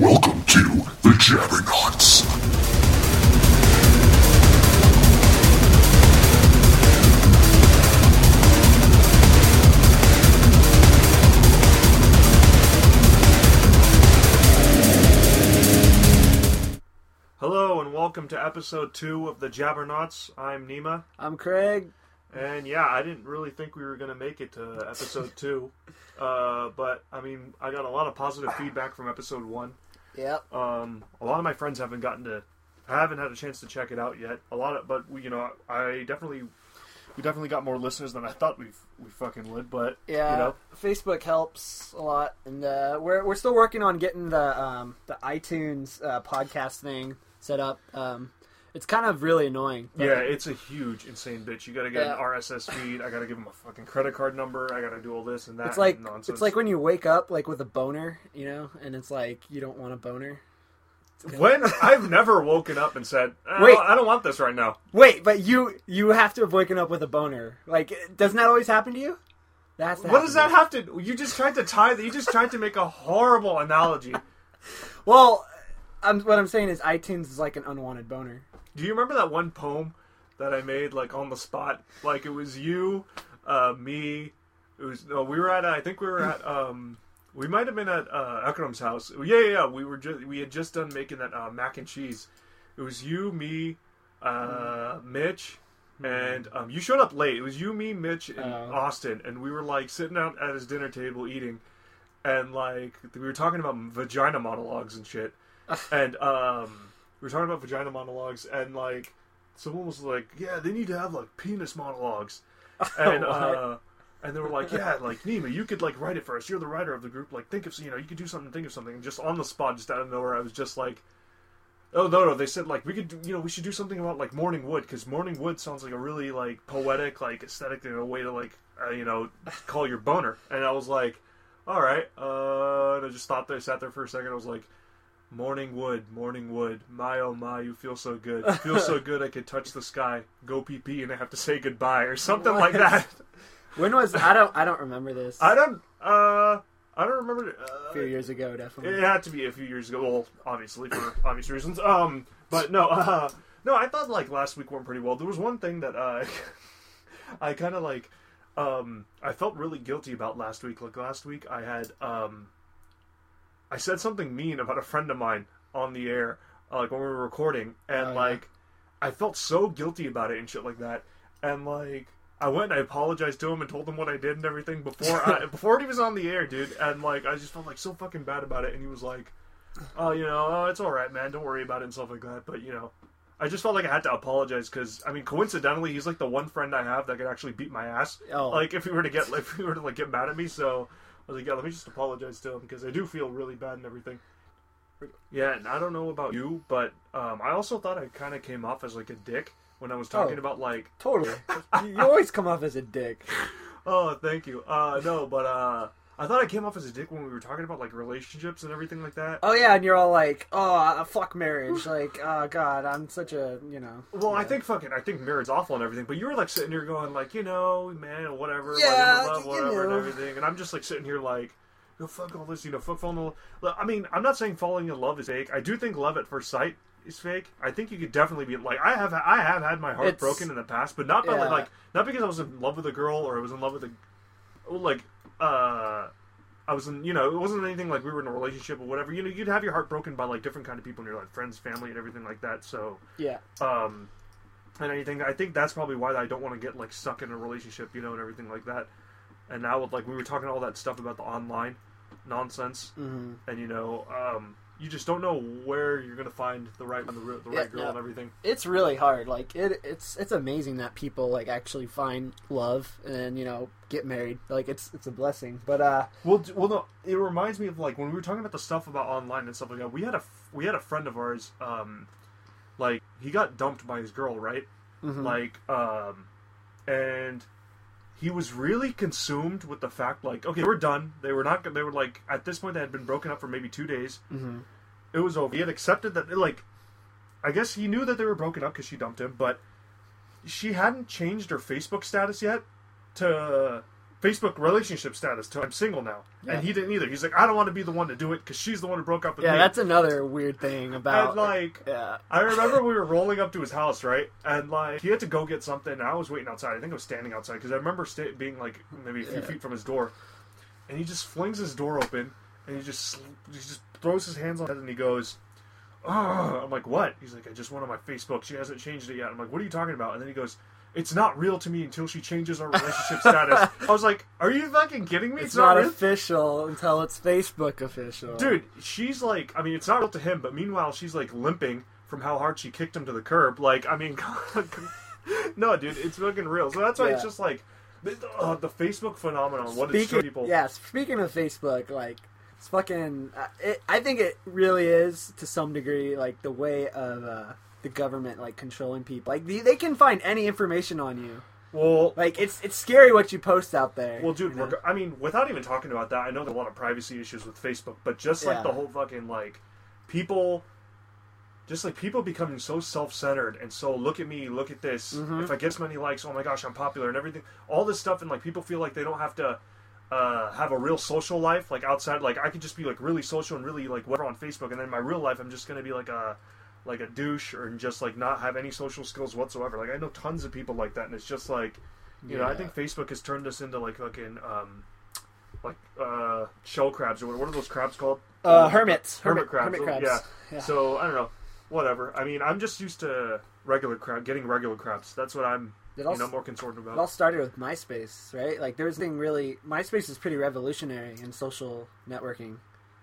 Welcome to the Jabbernauts. Hello and welcome to episode two of the Jabbernauts. I'm Nima, I'm Craig. and yeah, I didn't really think we were gonna make it to episode two, uh, but I mean, I got a lot of positive feedback from episode one. Yep. Um, a lot of my friends haven't gotten to, haven't had a chance to check it out yet. A lot of, but we, you know, I definitely, we definitely got more listeners than I thought we we fucking would. But Yeah. you know, Facebook helps a lot, and uh, we're we're still working on getting the um, the iTunes uh, podcast thing set up. Um, it's kind of really annoying. but- yeah, it's a huge, insane bitch. You got to get Yeah. an RSS feed. I got to give them a fucking credit card number. I got to do all this and that. It's like nonsense. it's like when you wake up like with a boner, you know, and it's like you don't want a boner. When I've never woken up and said, "I Wait. don't- I don't want this right now." Wait, but you you have to have woken up with a boner. Like, doesn't that always happen to you? That has to What does that have to? You just tried to tie. You just tried to make a horrible analogy. Well, I'm, what I'm saying is iTunes is like an unwanted boner. Do you remember that one poem that I made like on the spot? Like it was you, uh, me. It was no. We were at. I think we were at. Um, we might have been at uh, Akram's house. Yeah, yeah, yeah. We were just. We had just done making that uh, mac and cheese. It was you, me, uh, Mitch, and um, you showed up late. It was you, me, Mitch, and Oh. Austin, and we were like sitting out at his dinner table eating, and like we were talking about vagina monologues and shit, and um, we were talking about vagina monologues, and like someone was like, "Yeah, they need to have like penis monologues," and uh, and they were like, "Yeah, like Nima, you could like write it for us. You're the writer of the group. Like, think of you know, you could do something. Think of something." And just on the spot, just out of nowhere, I was just like. Oh no no! They said like we could do, you know we should do something about like Morning Wood because Morning Wood sounds like a really like poetic like aesthetic and a way to like uh, you know call your boner and I was like all right uh and I just stopped there sat there for a second I was like Morning Wood Morning Wood my oh my you feel so good you feel so good I could touch the sky go pee pee and I have to say goodbye or something like that When was I don't I don't remember this. I don't uh I don't remember a uh, few years ago, definitely. It had to be a few years ago. Well, obviously for obvious reasons. Um, but no, uh, no. I thought like last week went pretty well. There was one thing that uh, I kind of like. Um, I felt really guilty about last week. Like last week, I had um, I said something mean about a friend of mine on the air, uh, like when we were recording, and Oh, yeah. like I felt so guilty about it and shit like that, and like. I went and I apologized to him and told him what I did and everything before I, before he was on the air, dude. And like I just felt like so fucking bad about it. And he was like, "Oh, you know, oh, it's all right, man. Don't worry about it and stuff like that." But you know, I just felt like I had to apologize because I mean, coincidentally, he's like the one friend I have that could actually beat my ass. Oh. Like if he were to get like if he were to like get mad at me, so I was like, "Yeah, let me just apologize to him because I do feel really bad and everything." Yeah, and I don't know about you, but um, I also thought I kind of came off as like a dick when I was talking Oh. about like Totally. you you always come off as a dick. Oh, thank you. Uh, no, but uh, I thought I came off as a dick when we were talking about like relationships and everything like that. Oh yeah, and you're all like, "Oh, uh, fuck marriage." Like, "Oh god, I'm such a, you know." well, I think fucking, I think marriage's awful and everything. But you were like sitting here going like, you know, man, whatever, like, Yeah, love, you whatever, and everything. And I'm just like sitting here like, no, fuck all this, you know, fuck falling. in love. I mean, I'm not saying falling in love is fake. I do think love at first sight is fake. I think you could definitely be like, I have, I have had my heart It's- broken in the past, but not by Yeah. like, not because I was in love with a girl or I was in love with a, like, uh. I was in, you know, it wasn't anything like we were in a relationship or whatever. You know, you'd have your heart broken by like different kind of people in your life, friends, family, and everything like that. So, Yeah. um, and anything, I think that's probably why I don't want to get like stuck in a relationship, you know, and everything like that. And now with like we were talking all that stuff about the online nonsense, hmm and you know, um, you just don't know where you're gonna find the right the, the Yeah, right girl no. and everything. It's really hard. Like it, it's it's amazing that people like actually find love and you know get married. Like it's it's a blessing. But uh, Well, well, no, it reminds me of like when we were talking about the stuff about online and stuff like that. We had a we had a friend of ours, um, like he got dumped by his girl, right? mhm. like um and he was really consumed with the fact like okay we're done. They were not they were like at this point they had been broken up for maybe two days. Mhm. it was over. He had accepted that like i guess he knew that they were broken up because she dumped him but she hadn't changed her facebook status yet to Facebook relationship status to I'm single now, Yeah. and he didn't either. He's like, I don't want to be the one to do it because she's the one who broke up with Yeah, me. Yeah, that's another weird thing about and like. yeah. I remember we were rolling up to his house, right? And like he had to go get something. And I was waiting outside. I think I was standing outside because I remember sta- being like maybe a few Yeah. feet from his door. And he just flings his door open and he just sl- he just throws his hands on it and he goes, "Oh!" I'm like, "What?" He's like, "I just went on my Facebook. She hasn't changed it yet." I'm like, "What are you talking about?" And then he goes. It's not real to me until she changes our relationship status. I was like, "Are you fucking kidding me? It's, not, real." official until it's Facebook official. Dude, she's like, I mean, it's not real to him, but meanwhile, she's like limping from how hard she kicked him to the curb. Like, I mean, no, dude, it's fucking real. So that's why it's just like the, uh, the Facebook phenomenon. What it's speaking, showing people. yeah, speaking of Facebook, like it's fucking. Uh, it, I think it really is to some degree like the way of uh, the government like controlling people. Like they, they can find any information on you. Well, Like it's it's scary what you post out there. well, dude, you know? I mean, without even talking about that, I know there's a lot of privacy issues with Facebook, but just like Yeah. the whole fucking like people. Just like people becoming so self-centered and so look at me, look at this. Mhm. If I get this many likes, oh my gosh, I'm popular and everything. All this stuff and like people feel like they don't have to uh, have a real social life like outside. Like I could just be like really social and really like whatever on Facebook, and then in my real life I'm just gonna be like a like a douche or just like not have any social skills whatsoever. Like I know tons of people like that, and it's just like you know I think Facebook has turned us into like fucking um like uh shell crabs or what, what are those crabs called? uh, hermits, Hermit hermit, crabs. hermit crabs. Yeah. Yeah. So I don't know. Whatever. I mean, I'm just used to regular crab, getting regular crabs. That's what I'm, It you know, more concerned about. it all started with MySpace, right? Like there's thing really MySpace is pretty revolutionary in social networking.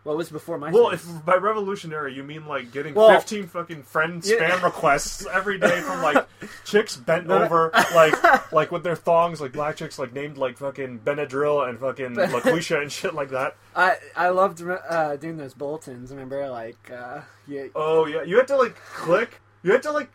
What was before MySpace? Well, if by revolutionary you mean like getting Well- 15 fucking friend spam Yeah. requests every day from like chicks bent over like like with their thongs like black chicks like named like fucking Benadryl and fucking LaQuisha and shit like that. I I loved uh, doing those bulletins. Remember, like uh, you, Oh yeah, you had to like click. You had to like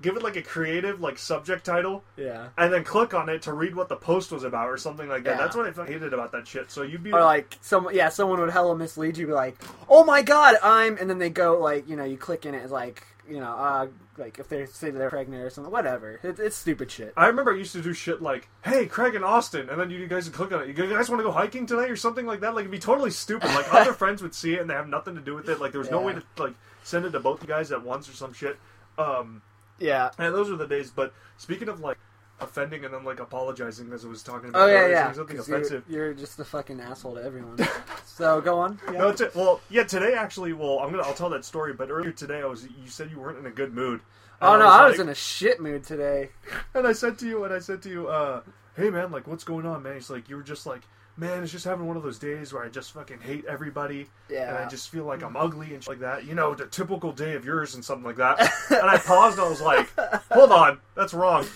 give it like a creative like subject title yeah, and then click on it to read what the post was about or something like that. Yeah. That's what I hated about that shit. So you'd be or like some yeah, someone would hella mislead you, be like, "Oh my god, I'm," and then they go like, you know, you click in it, like, you know, uh, like if they say they're pregnant or something, whatever. It, it's stupid shit. I remember I used to do shit like, "Hey, Craig and Austin," and then you guys would click on it. You guys want to go hiking tonight or something like that? Like it'd be totally stupid. Like other friends would see it and they have nothing to do with it. Like there was no way to like send it to both you guys at once or some shit. Um, Yeah. and those were the days. But speaking of like offending and then like apologizing, as I was talking about, Oh yeah, yeah. something 'cause You're, offensive. you're just a fucking asshole to everyone. so go on. Yeah. No, t- well, yeah. Today, actually, well, I'm gonna I'll tell that story. But earlier today, I was you said you weren't in a good mood. Oh no, I was like- in a shit mood today. And I said to you, and I said to you, uh, hey man, like what's going on, man? He's like, you were just like, man, it's just having one of those days where I just fucking hate everybody, Yeah. and I just feel like I'm ugly and shit like that. You know, the typical day of yours and something like that. and I paused and I was like, hold on, that's wrong.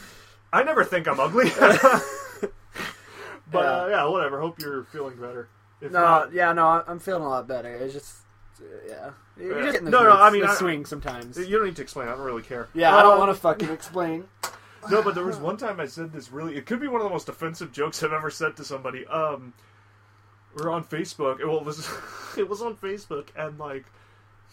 I never think I'm ugly. but uh, yeah, whatever. Hope you're feeling better. If No, not, yeah, no, I'm feeling a lot better. It's just, uh, yeah. You're Yeah. just getting the No, no, I mean, the I- swing sometimes. you don't need to explain. I don't really care. Yeah, I don't Uh, want to fucking explain. No, but there was one time I said this really. It could be one of the most offensive jokes I've ever said to somebody. Um, we're on Facebook. Well, it was it was on Facebook, and like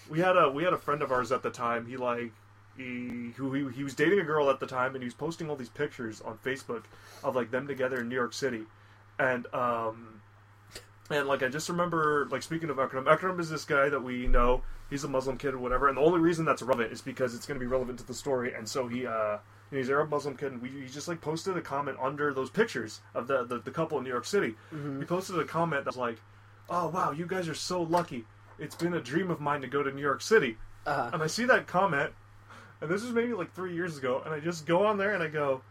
we had a we had a friend of ours at the time. He like he who he, he was dating a girl at the time, and he was posting all these pictures on Facebook of like them together in New York City, and um. And like I just remember, like speaking of Akram, Akram is this guy that we know. He's a Muslim kid or whatever, and the only reason that's relevant is because it's going to be relevant to the story. And so he, uh, he's Arab Muslim kid, and we, he just like posted a comment under those pictures of the the, the couple in New York City. He posted a comment that was like, "Oh wow, you guys are so lucky. It's been a dream of mine to go to New York City." Uh, And I see that comment, and this was maybe like three years ago, and I just go on there and I go,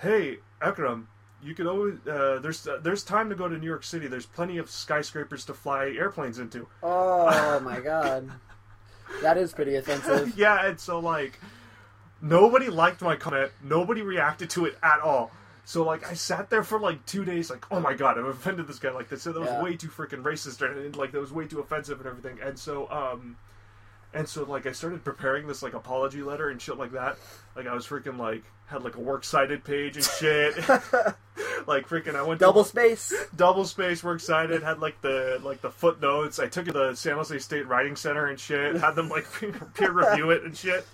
"Hey, Akram, you could always uh, there's uh, there's time to go to New York City. There's plenty of skyscrapers to fly airplanes into." oh my god, that is pretty offensive. yeah, and so like nobody liked my comment. Nobody reacted to it at all. So like I sat there for like two days, like oh my god, I've offended this guy like this. That was Yeah. way too freaking racist, and like that was way too offensive and everything. And so um, and so like I started preparing this like apology letter and shit like that. Like I was freaking like had like a works cited page and shit. like freaking I went to- Double space. double space works cited had like the like the footnotes i took it to the san jose state writing center and shit had them like peer review it and shit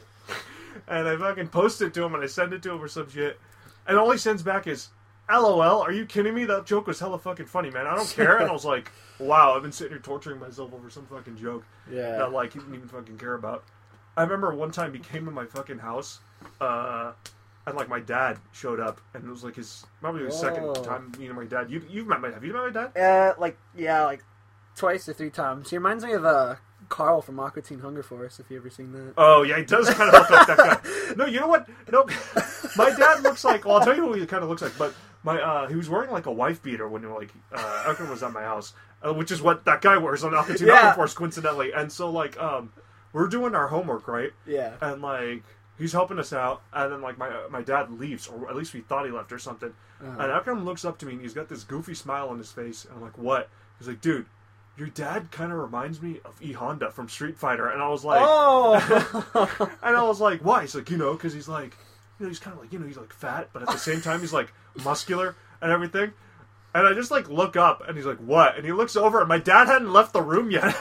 and i fucking post it to him and i send it to him or some shit and all he sends back is LOL, are you kidding me? That joke was hella fucking funny, man. I don't care. And I was like, wow, I've been sitting here torturing myself over some fucking joke Yeah. that like he didn't even fucking care about. I remember one time he came to my fucking house, uh, and like my dad showed up, and it was like his probably his second time meeting my dad. You you've met my have you met my dad? Uh, like yeah, like twice or three times. He reminds me of uh Carl from Aqua Teen Hunger Force. If you ever seen that. Oh yeah, he does kind of look like that guy. No, you know what? No, my dad looks like. Well, I'll tell you what he kind of looks like. But my uh, he was wearing like a wife beater when like uh, Akram was at my house, uh, which is what that guy wears on Alcatraz Yeah. Hunger Force coincidentally. And so like um, we're doing our homework right, Yeah. and like he's helping us out, and then like my uh, my dad leaves, or at least we thought he left or something. Uh-huh. And Akram looks up to me, and he's got this goofy smile on his face, and I'm like, what? He's like, dude. Your dad kind of reminds me of E Honda from Street Fighter, and I was like, Oh. and I was like, why? He's like, you know, because he's like, you know, he's kind of like, you know, he's like fat, but at the same time, he's like muscular and everything. And I just like look up, and he's like, what? And he looks over, and my dad hadn't left the room yet.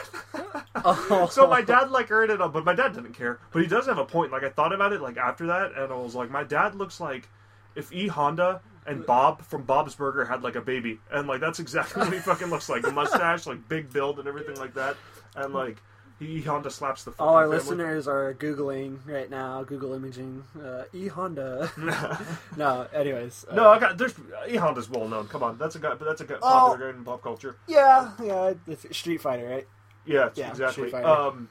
oh. so my dad like heard it, up, but my dad didn't care. But he does have a point. Like I thought about it like after that, and I was like, my dad looks like if E Honda and Bob from Bob's Burger had like a baby, and like that's exactly what he fucking looks like. Mustache, like big build, and everything like that, and like. E Honda slaps the. All our family. listeners are googling right now. Google imaging uh, E Honda. no, anyways. uh, No, I got there's E Honda's well known. Come on, that's a guy, but that's a guy Oh. popular guy in pop culture. Yeah, yeah. It's Street Fighter, right? Yeah, Yeah, exactly. Um,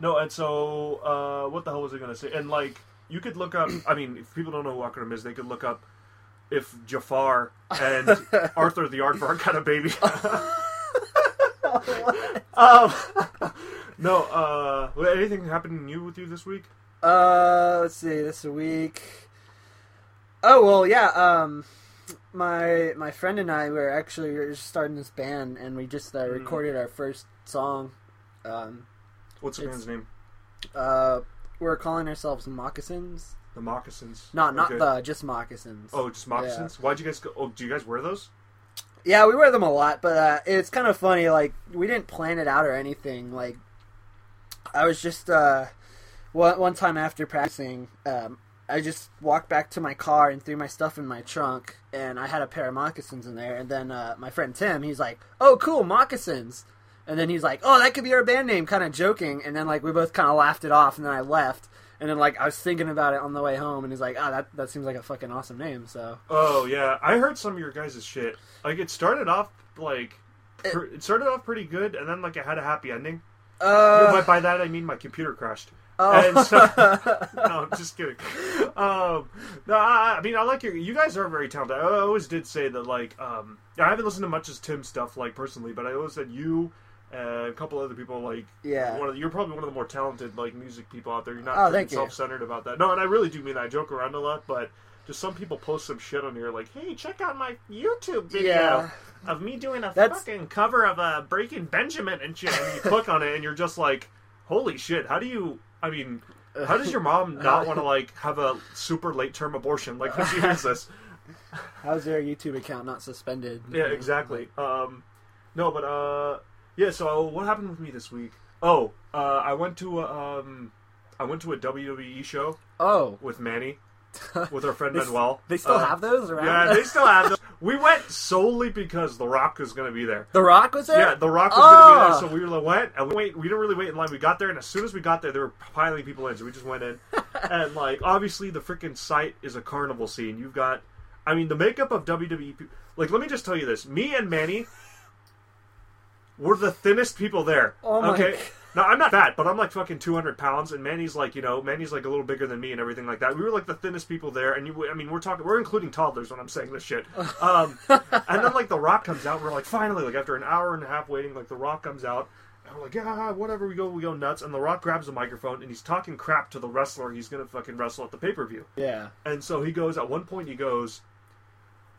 no, and so uh, what the hell was I gonna say? And like, you could look up. I mean, if people don't know who Akram is, they could look up if Jafar and Arthur the Aardvark had a baby. um, no, uh, anything happened new with you this week? Uh, let's see. This week. Oh well, yeah. Um, my my friend and I were actually we were starting this band, and we just uh, Mm. recorded our first song. Um, What's the band's name? uh, we're calling ourselves Moccasins. The Moccasins. Not not Okay. the just moccasins. Oh, just moccasins. Why'd you guys go? Oh, do you guys wear those? Yeah, we wear them a lot, but uh, it's kind of funny. Like we didn't plan it out or anything. Like I was just uh, one one time after practicing, um, I just walked back to my car and threw my stuff in my trunk, and I had a pair of moccasins in there. And then uh, my friend Tim, he's like, "Oh, cool, moccasins." And then he's like, "Oh, that could be our band name," kind of joking. And then like we both kind of laughed it off, and then I left. And then like I was thinking about it on the way home, and he's like, "Ah, that that seems like a fucking awesome name." So Oh yeah, I heard some of your guys' shit. Like it started off like It- pr- it started off pretty good, and then like it had a happy ending. uh, by, by that I mean my computer crashed. oh. And so, no, I'm just kidding. Um, no, I, I mean I like your. You guys are very talented. I always did say that like um, I haven't listened to much as Tim stuff like personally, but I always said you. And a couple other people like Yeah. one of the, you're probably one of the more talented like music people out there. You're not Oh, thank you. self-centered about that. No, and I really do mean that. I joke around a lot, but just some people post some shit on here like, "Hey, check out my YouTube video Yeah. of me doing a That's- fucking cover of a Breaking Benjamin and shit." And you click on it, and you're just like, "Holy shit! How do you? I mean, how does your mom not want to like have a super late term abortion? Like when she hears this?" How's their YouTube account not suspended? Yeah, exactly. Um, no, but uh, yeah. So what happened with me this week? Oh, uh, I went to a, um, I went to a WWE show Oh, with Manny, with our friend They Manuel. they still Uh, have those around. Yeah, they still have those. We went solely because The Rock was going to be there. the Rock was there. Yeah, The Rock was going to be Oh. there, so we were went and we wait. We didn't really wait in line. We got there, and as soon as we got there, they were piling people in. So we just went in, and like obviously the freaking site is a carnival scene. You've got, I mean, the makeup of WWE. Like, let me just tell you this: me and Manny were the thinnest people there. Oh my okay. God. No, I'm not fat, but I'm like fucking 200 pounds, and Manny's like, you know, Manny's like a little bigger than me and everything like that. We were like the thinnest people there, and you, I mean, we're talking, we're including toddlers when I'm saying this shit. Um, and then like The Rock comes out, we're like, finally, like after an hour and a half waiting, like The Rock comes out, and we're like, yeah, whatever. We go, we go nuts, and The Rock grabs the microphone and he's talking crap to the wrestler he's gonna fucking wrestle at the pay per view. yeah. And so he goes, at one point, he goes,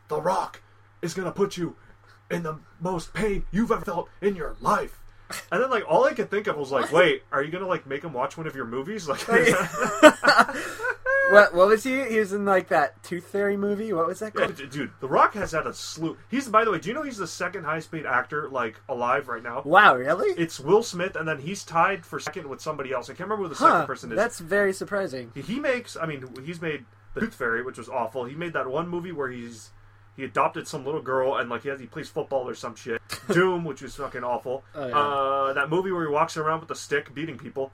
The Rock is going to put you in the most pain you've ever felt in your life. And then, like, all I could think of was, like, wait, are you going to, like, make him watch one of your movies? Like, What? What was he? He was in like that Tooth Fairy movie. What was that Yeah, called? d- dude, The Rock has had a slew. He's, by the way, do you know he's the second highest paid actor, like, alive right now? Wow, really? It's Will Smith, and then he's tied for second with somebody else. I can't remember who the huh? second person is. That's very surprising. He makes, I mean, he's made The Tooth Fairy, which was awful. He made that one movie where he's he adopted some little girl and like he has he plays football or some shit. Doom, which was fucking awful. Oh, yeah. Uh, that movie where he walks around with a stick beating people.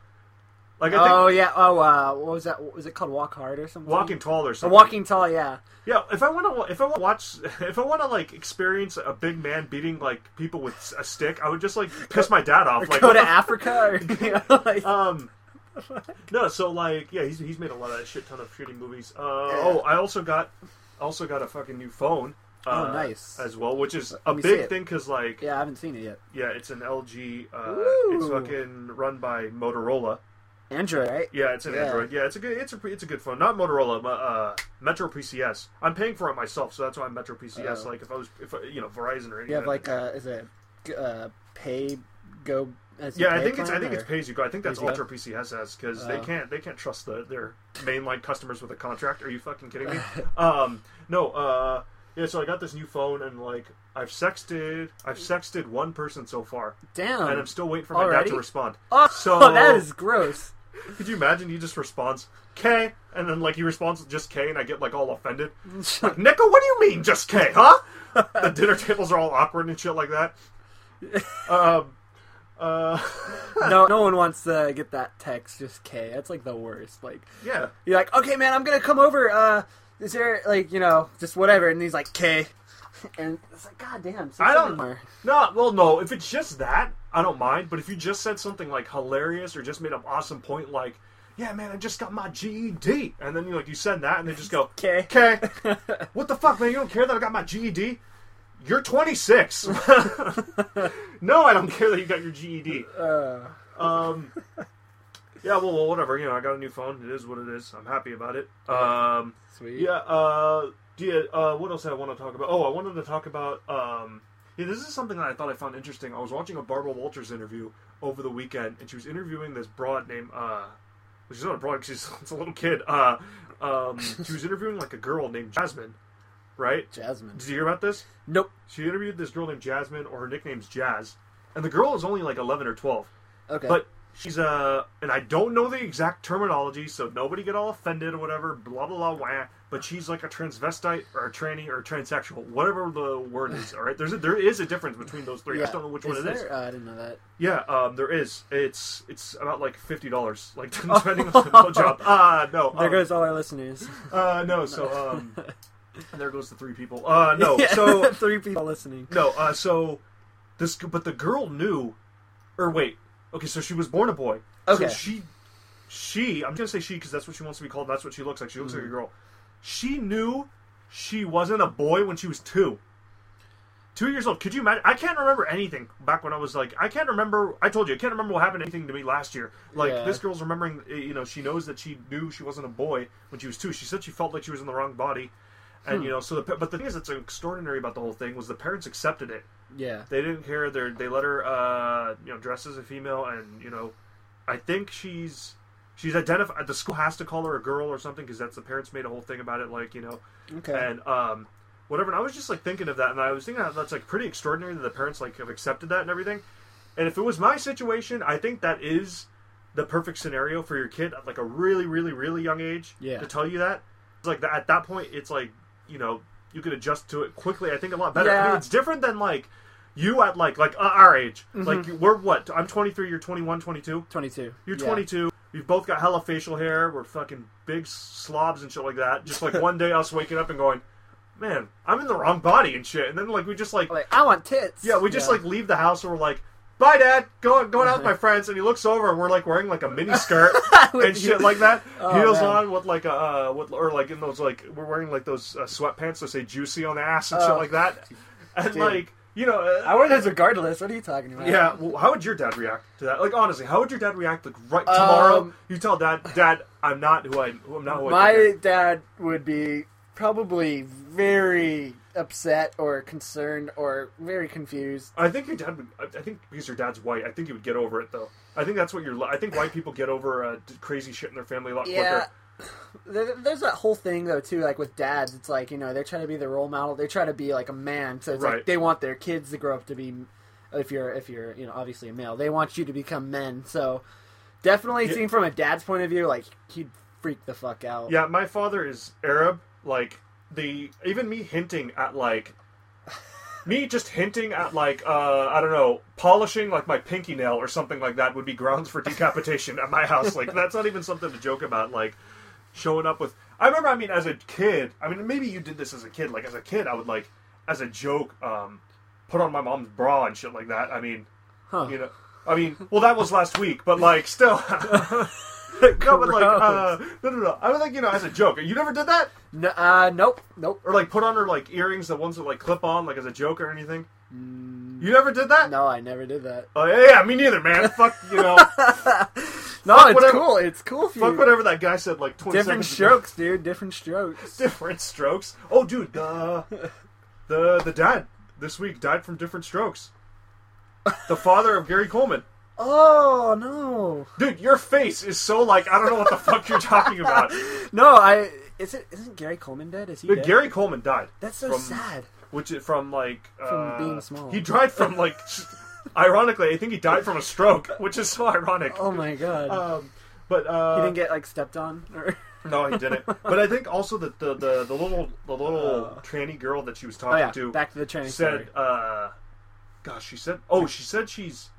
Like I think Oh yeah. Oh, uh, what was that? What was it called? Walk hard or something? Walking Tall or something. walking tall. Yeah. Yeah, if I want to, if I want to watch, if I want to like experience a big man beating like people with a stick, I would just like piss my dad off. Or like go to Africa. Or, you know, like, Um, no, so like, yeah, he's he's made a lot of shit ton of shitty movies. Uh, Oh, I also got also got a fucking new phone. Uh, Oh, nice. As well, which is a big thing because like, yeah. I haven't seen it yet. Yeah, it's an LG. Uh, it's fucking run by Motorola. Android, right? Yeah, it's an Yeah. Android. Yeah, it's a good, it's a, it's a good phone. Not Motorola, but uh, Metro PCS. I'm paying for it myself, so that's why I'm Metro PCS. Oh. Like if I was, if you know, Verizon or anything. You have like uh, is it uh, pay go? Yeah, I think it's I think it's pay as you go. I think that's you Metro PCS has because they Oh. can't they can't trust the, their mainline customers with a contract. Are you fucking kidding me? um, no. Uh, yeah. So I got this new phone and like I've sexted I've sexted one person so far, Damn. and I'm still waiting for my dad to respond. oh, so- that is gross. Could you imagine? He just responds K, and then like he responds with just K, and I get like all offended. Like Nico, what do you mean just K, huh? the dinner tables are all awkward and shit like that. Um. Uh. no, no one wants to get that text. Just K. That's like the worst. Like Yeah. you're like, okay, man, I'm gonna come over. Uh, is there like you know just whatever? And he's like K, and it's like, god damn. I don't- more. No, well, no. If it's just that, I don't mind. But if you just said something like hilarious or just made an awesome point, like, "Yeah, man, I just got my GED," and then you like you said that, and they just go, K K. what the fuck, man? You don't care that I got my GED? You're 26. no, I don't care that you got your GED. Uh, Um, yeah, well, well, whatever. You know, I got a new phone. It is what it is. I'm happy about it. Um, sweet. yeah. Uh, yeah. Uh, what else did I want to talk about? Oh, I wanted to talk about. Um, yeah, this is something that I thought I found interesting. I was watching a Barbara Walters interview over the weekend, and she was interviewing this broad named. Uh, well, she's not a broad. She's it's a little kid. Uh, um, she was interviewing like a girl named Jasmine, right? Jasmine. Did you hear about this? Nope. She interviewed this girl named Jasmine, or her nickname's Jazz, and the girl is only like eleven or twelve. Okay. But she's uh and I don't know the exact terminology, so nobody get all offended or whatever, blah blah blah wah. But she's like a transvestite or a tranny or a transsexual, whatever the word is. All right, there's a, there is a difference between those three. I yeah. just don't know which one is it is. Uh, I didn't know that. Yeah, um, there is. It's it's about like fifty dollars, like depending on the job. Uh no, There um, goes all our listeners. uh no. So um, there goes the three people. Uh no, Yeah, so three people listening. no, uh, so this, but the girl knew, or wait, okay, so she was born a boy. Okay. So she, she, I'm gonna say she because that's what she wants to be called. That's what she looks like. She looks Mm-hmm. like a girl. She knew she wasn't a boy when she was two. Two years old. Could you imagine? I can't remember anything back when I was like. I can't remember. I told you I can't remember what happened anything to me last year. Like Yeah. this girl's remembering. eh, You know, she knows that she knew she wasn't a boy when she was two. She said she felt like she was in the wrong body, and Hmm. you know. So the but the thing is that's extraordinary about the whole thing was the parents accepted it. Yeah. They didn't care. They they let her, uh, you know, dress as a female, and you know, I think she's she's identified. The school has to call her a girl or something because that's the parents made a whole thing about it. Like you know, Okay. and um, whatever. And I was just like thinking of that, and I was thinking that that's like pretty extraordinary that the parents like have accepted that and everything. And if it was my situation, I think that is the perfect scenario for your kid at like a really, really, really young age. Yeah. To tell you that, it's like that, at that point, it's like you know you could adjust to it quickly. I think a lot better. I mean, it's different than like you at like like uh, our age. Mm-hmm. Like we're what? I'm 23. You're 21, 22. Twenty-two. You're Yeah. 22. We've both got hella facial hair. We're fucking big slobs and shit like that. Just like one day us waking up and going, man, I'm in the wrong body and shit. And then like we just like Like I want tits. yeah, we just like leave the house and we're like, bye, dad, going going out with my friends. And he looks over and we're like wearing like a mini skirt and shit like that. Oh, Heels man. on with like a uh, with, or like in those like we're wearing like those uh, sweatpants that say juicy on the ass and shit Oh. like that. And Dude. like you know, uh, I wear those regardless. What are you talking about? yeah. Well, how would your dad react to that? Like honestly, how would your dad react? Like right tomorrow, Um, you tell dad, Dad, I'm not who I, who I'm not who I My dad would be probably very upset or concerned or very confused. I think your dad would. I think because your dad's white, I think he would get over it though. I think that's what you're. I think white people get over uh, crazy shit in their family a lot Yeah. quicker. There's that whole thing though too, like with dads. It's like you know they try to be the role model. They try to be like a man. So it's Right. like they want their kids to grow up to be. If you're if you're you know obviously a male, they want you to become men. So definitely Yeah. seen from a dad's point of view, like he'd freak the fuck out. Yeah, my father is Arab. Like the even me hinting at like me just hinting at like uh I don't know polishing like my pinky nail or something like that would be grounds for decapitation at my house. Like that's not even something to joke about. Like showing up with. I remember. I mean, as a kid. I mean, maybe you did this as a kid. Like as a kid, I would like as a joke um put on my mom's bra and shit like that. I mean, Huh. you know. I mean, well, that was last week, but like, still. no, but like, uh, no, no, no. I was like, you know, as a joke. You never did that? No, uh, nope, nope. Or like put on her like earrings, the ones that like clip on, like as a joke or anything. You never did that? No, I never did that. Oh yeah, yeah, me neither, man. Fuck, you know, No, Fuck it's whatever- cool. It's cool if you fuck whatever that guy said. Like twenty different seconds ago. strokes, dude. Different strokes. different strokes. Oh, dude, the the the dad this week died from different strokes. The father of Gary Coleman. Oh no, Dude, your face is so like I don't know what the fuck you're talking about. no! I is it isn't Gary Coleman dead? Is he Dude, dead? Gary Coleman died. That's so from- sad. Which is from like From uh, being small. He died from like. ironically, I think he died from a stroke, which is so ironic. Oh my god. Um, but uh, he didn't get like stepped on, or no, he didn't. But I think also that the, the the little the little Uh. tranny girl that she was oh talking yeah, to back to the story. said, uh, gosh, she said, oh, she said she's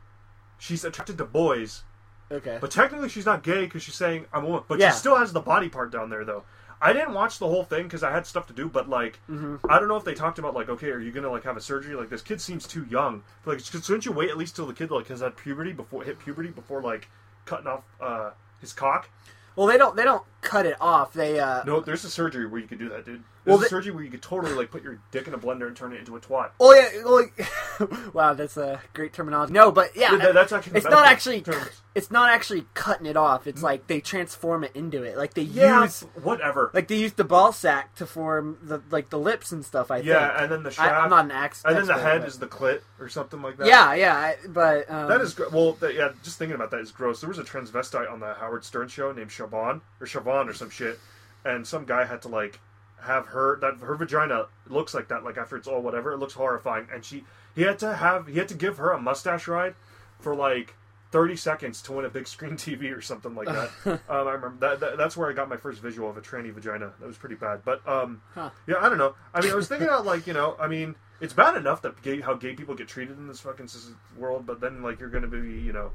she's attracted to boys, Okay. but technically she's not gay because she's saying I'm a woman, but Yeah. she still has the body part down there though. I didn't watch the whole thing because I had stuff to do, but like, Mm-hmm. I don't know if they talked about like, okay, are you gonna like have a surgery? Like, this kid seems too young. Like, shouldn't you wait at least till the kid like has had puberty before hit puberty before like cutting off uh, his cock? well, they don't they don't cut it off. They uh. No, there's a surgery where you could do that, dude. There's Well, a the- surgery where you could totally like put your dick in a blender and turn it into a twat. Oh yeah. Well, wow, that's a great terminology. No, but yeah, that- that's actually it's not actually terms. it's not actually cutting it off. It's like they transform it into it. Like they Yeah, use whatever. like they use the ball sack to form the like the lips and stuff. I think. yeah, think. and then the shaft. I, I'm not an ax. and then the head but- is the clit or something like that. Yeah, yeah, but um, That is gr- well. Yeah, just thinking about that is gross. There was a transvestite on the Howard Stern show named Siobhan or Siobhan or some shit, and some guy had to like have her that her vagina looks like that. Like after it's all whatever, it looks horrifying. And she he had to have he had to give her a mustache ride for like thirty seconds to win a big screen TV or something like that. um, I remember that, that. That's where I got my first visual of a tranny vagina. That was pretty bad. But um, Huh. yeah, I don't know. I mean, I was thinking about like you know, I mean, it's bad enough that gay, how gay people get treated in this fucking world, but then like you're gonna be, you know,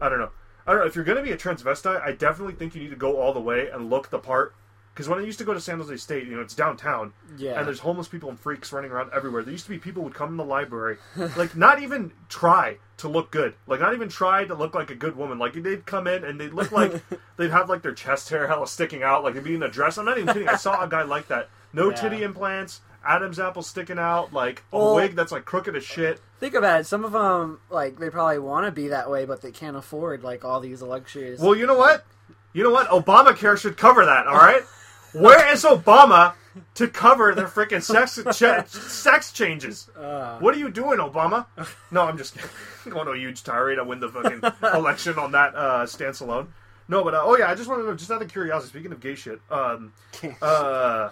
I don't know. I don't know if you're gonna be a transvestite. I definitely think you need to go all the way and look the part. Because when I used to go to San Jose State, you know, it's downtown, Yeah. and there's homeless people and freaks running around everywhere. There used to be people would come in the library, like not even try to look good, like not even try to look like a good woman. Like they'd come in and they'd look like they'd have like their chest hair hella sticking out, like they'd be in a dress. I'm not even kidding. I saw a guy like that, no Yeah. titty implants, Adam's apple sticking out, like a Well- wig that's like crooked as shit. think about it. Some of them like they probably want to be that way, but they can't afford like all these luxuries. Well, you know what? You know what? Obamacare should cover that. All right. Where is Obama to cover their freaking sex ch- sex changes? Uh, What are you doing, Obama? No, I'm just kidding. going to a huge tirade. I win the fucking election on that uh, stance alone. No, but uh, oh yeah, I just wanted to know, just out of curiosity. Speaking of gay shit, um, uh,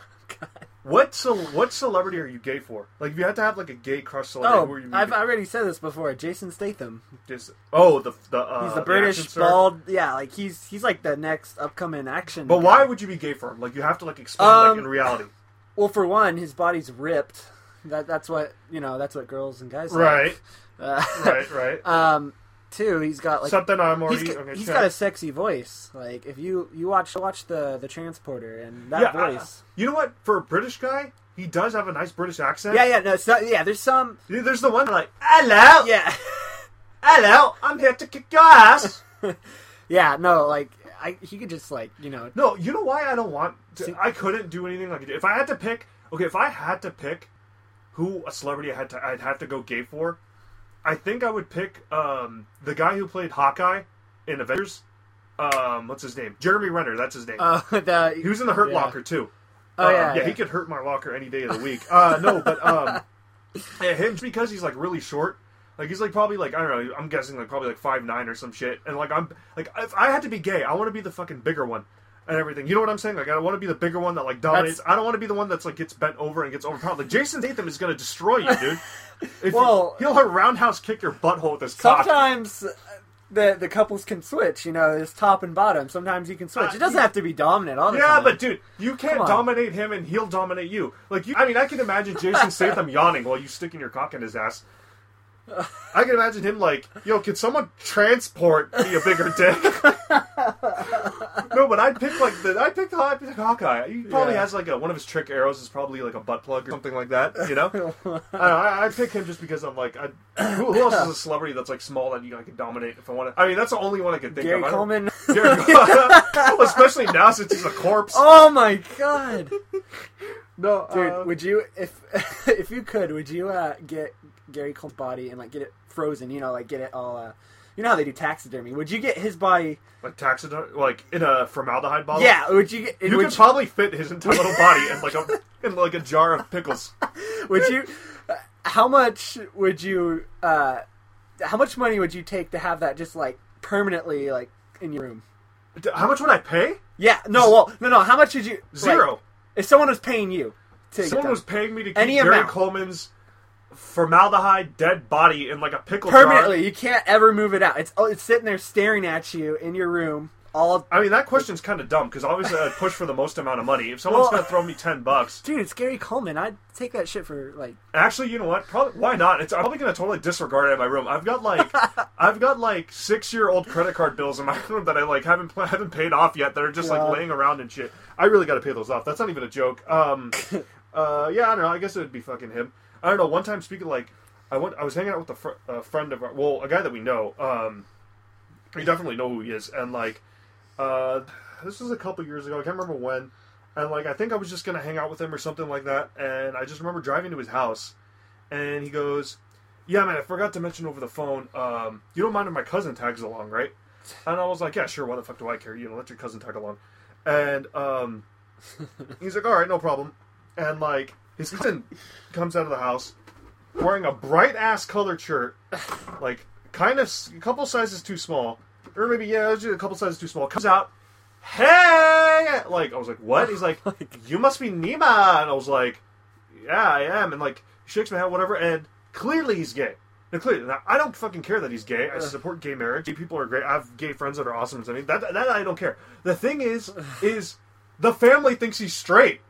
what ce- what celebrity are you gay for? Like, if you had to have like a gay crush celebrity, who oh, are you? I've already said this before. Jason Statham. just, oh, the the uh, He's the action British star? bald. Yeah, like he's he's like the next upcoming action. But guy. why would you be gay for him? Like, you have to like explain Um, like in reality. Well, for one, his body's ripped. That that's what you know. That's what girls and guys Right, Like. Uh, right, right. um, two, he's got like Something I'm already. he's, got, okay, he's got a sexy voice. Like if you you watch watch the the transporter and that yeah. I- voice. you know what? For a British guy, he does have a nice British accent. yeah, yeah, no, so, yeah. There's some. Dude, There's the one like, hello, Yeah, hello, I'm here to kick your ass. yeah. No, like I he could just like you know. no, you know why I don't want. To, See- I couldn't do anything like if I had to pick. Okay, if I had to pick who a celebrity I had to, I'd have to go gay for. I think I would pick um, the guy who played Hawkeye in Avengers. Um, what's his name? Jeremy Renner. That's his name. Uh, the, He was in the Hurt yeah. Locker too. Oh, Um, yeah, yeah, yeah. he could hurt my locker any day of the week. Uh, no, but um, yeah, him because he's like really short. Like he's like probably like I don't know. I'm guessing like probably like five nine or some shit. And like I'm like if I had to be gay, I want to be the fucking bigger one and everything. You know what I'm saying? Like I want to be the bigger one that like dominates. That's- I don't want to be the one that's like gets bent over and gets overpowered. Like Jason Statham is gonna destroy you, dude. If Well- you, he'll roundhouse kick your butthole with his cock. Sometimes, the the couples can switch. You know, it's top and bottom. Sometimes you can switch. Uh, it doesn't yeah. have to be dominant all the Yeah, time. but dude, you can't dominate him and he'll dominate you. Like you, I mean, I can imagine Jason Statham yawning while you sticking your cock in his ass. I can imagine him like, "Yo, can someone transport me a bigger dick?" no, but I'd pick like the I'd pick the I'd pick Hawkeye. He probably Yeah. has like a one of his trick arrows is probably like a butt plug or something like that. You know, I don't know, I, I'd pick him just because I'm like, I, who, who else is a celebrity that's like small that you I could dominate if I want to? I mean, that's the only one I could think Gary of. I don't- Coleman. Gary Coleman. Especially now since he's a corpse. oh my god, No, dude! uh, would you if if you could, would you uh, get Gary Coleman's body and like get it frozen? You know, like get it all. Uh, you know how they do taxidermy? Would you get his body? like taxidermy, like in a formaldehyde bottle. Yeah. Would you get? you would could probably fit his entire little body in like a in like a jar of pickles. Would you? uh, How much would you? Uh, how much money would you take to have that just like permanently like in your room? How much would I pay? Yeah. No. Well. No. No. How much would you? Zero. like, if someone was paying you to Someone get was paying me to keep Any Gary amount. Coleman's formaldehyde dead body in like a pickle permanently, jar. you can't ever move it out. It's oh, it's sitting there staring at you in your room. All I mean, that question's kind of dumb because obviously I'd push for the most amount of money. If someone's Well- gonna throw me ten bucks, dude, it's Gary Coleman. I'd take that shit for like. Actually, you know what? Probably why not? It's I'm probably gonna totally disregard it in my room. I've got like I've got like six year old credit card bills in my room that I like haven't haven't paid off yet. That are just Yeah. like laying around and shit. I really got to pay those off. That's not even a joke. Um, uh, yeah, I don't know. I guess it would be fucking him. I don't know. One time, speaking like, I went. I was hanging out with a, fr- a friend of our, well, a guy that we know. Um, we definitely know who he is, and like, uh, this was a couple years ago. I can't remember when. And like, I think I was just gonna hang out with him or something like that. And I just remember driving to his house, and he goes, "Yeah, man, I forgot to mention over the phone. Um, you don't mind if my cousin tags along, right?" And I was like, "Yeah, sure. Why the fuck do I care? You know, let your cousin tag along." And um, he's like, "All right, no problem." And like, his cousin comes out of the house wearing a bright ass colored shirt, like kind of s- a couple sizes too small, or maybe yeah, just a couple sizes too small. Comes out, hey, like I was like, what? He's like, you must be Nima, and I was like, yeah, I am, and like shakes my head, whatever, and clearly he's gay. Now, clearly, now, I don't fucking care that he's gay. I support gay marriage. Gay people are great. I have gay friends that are awesome. I mean, that, that I don't care. The thing is, is the family thinks he's straight.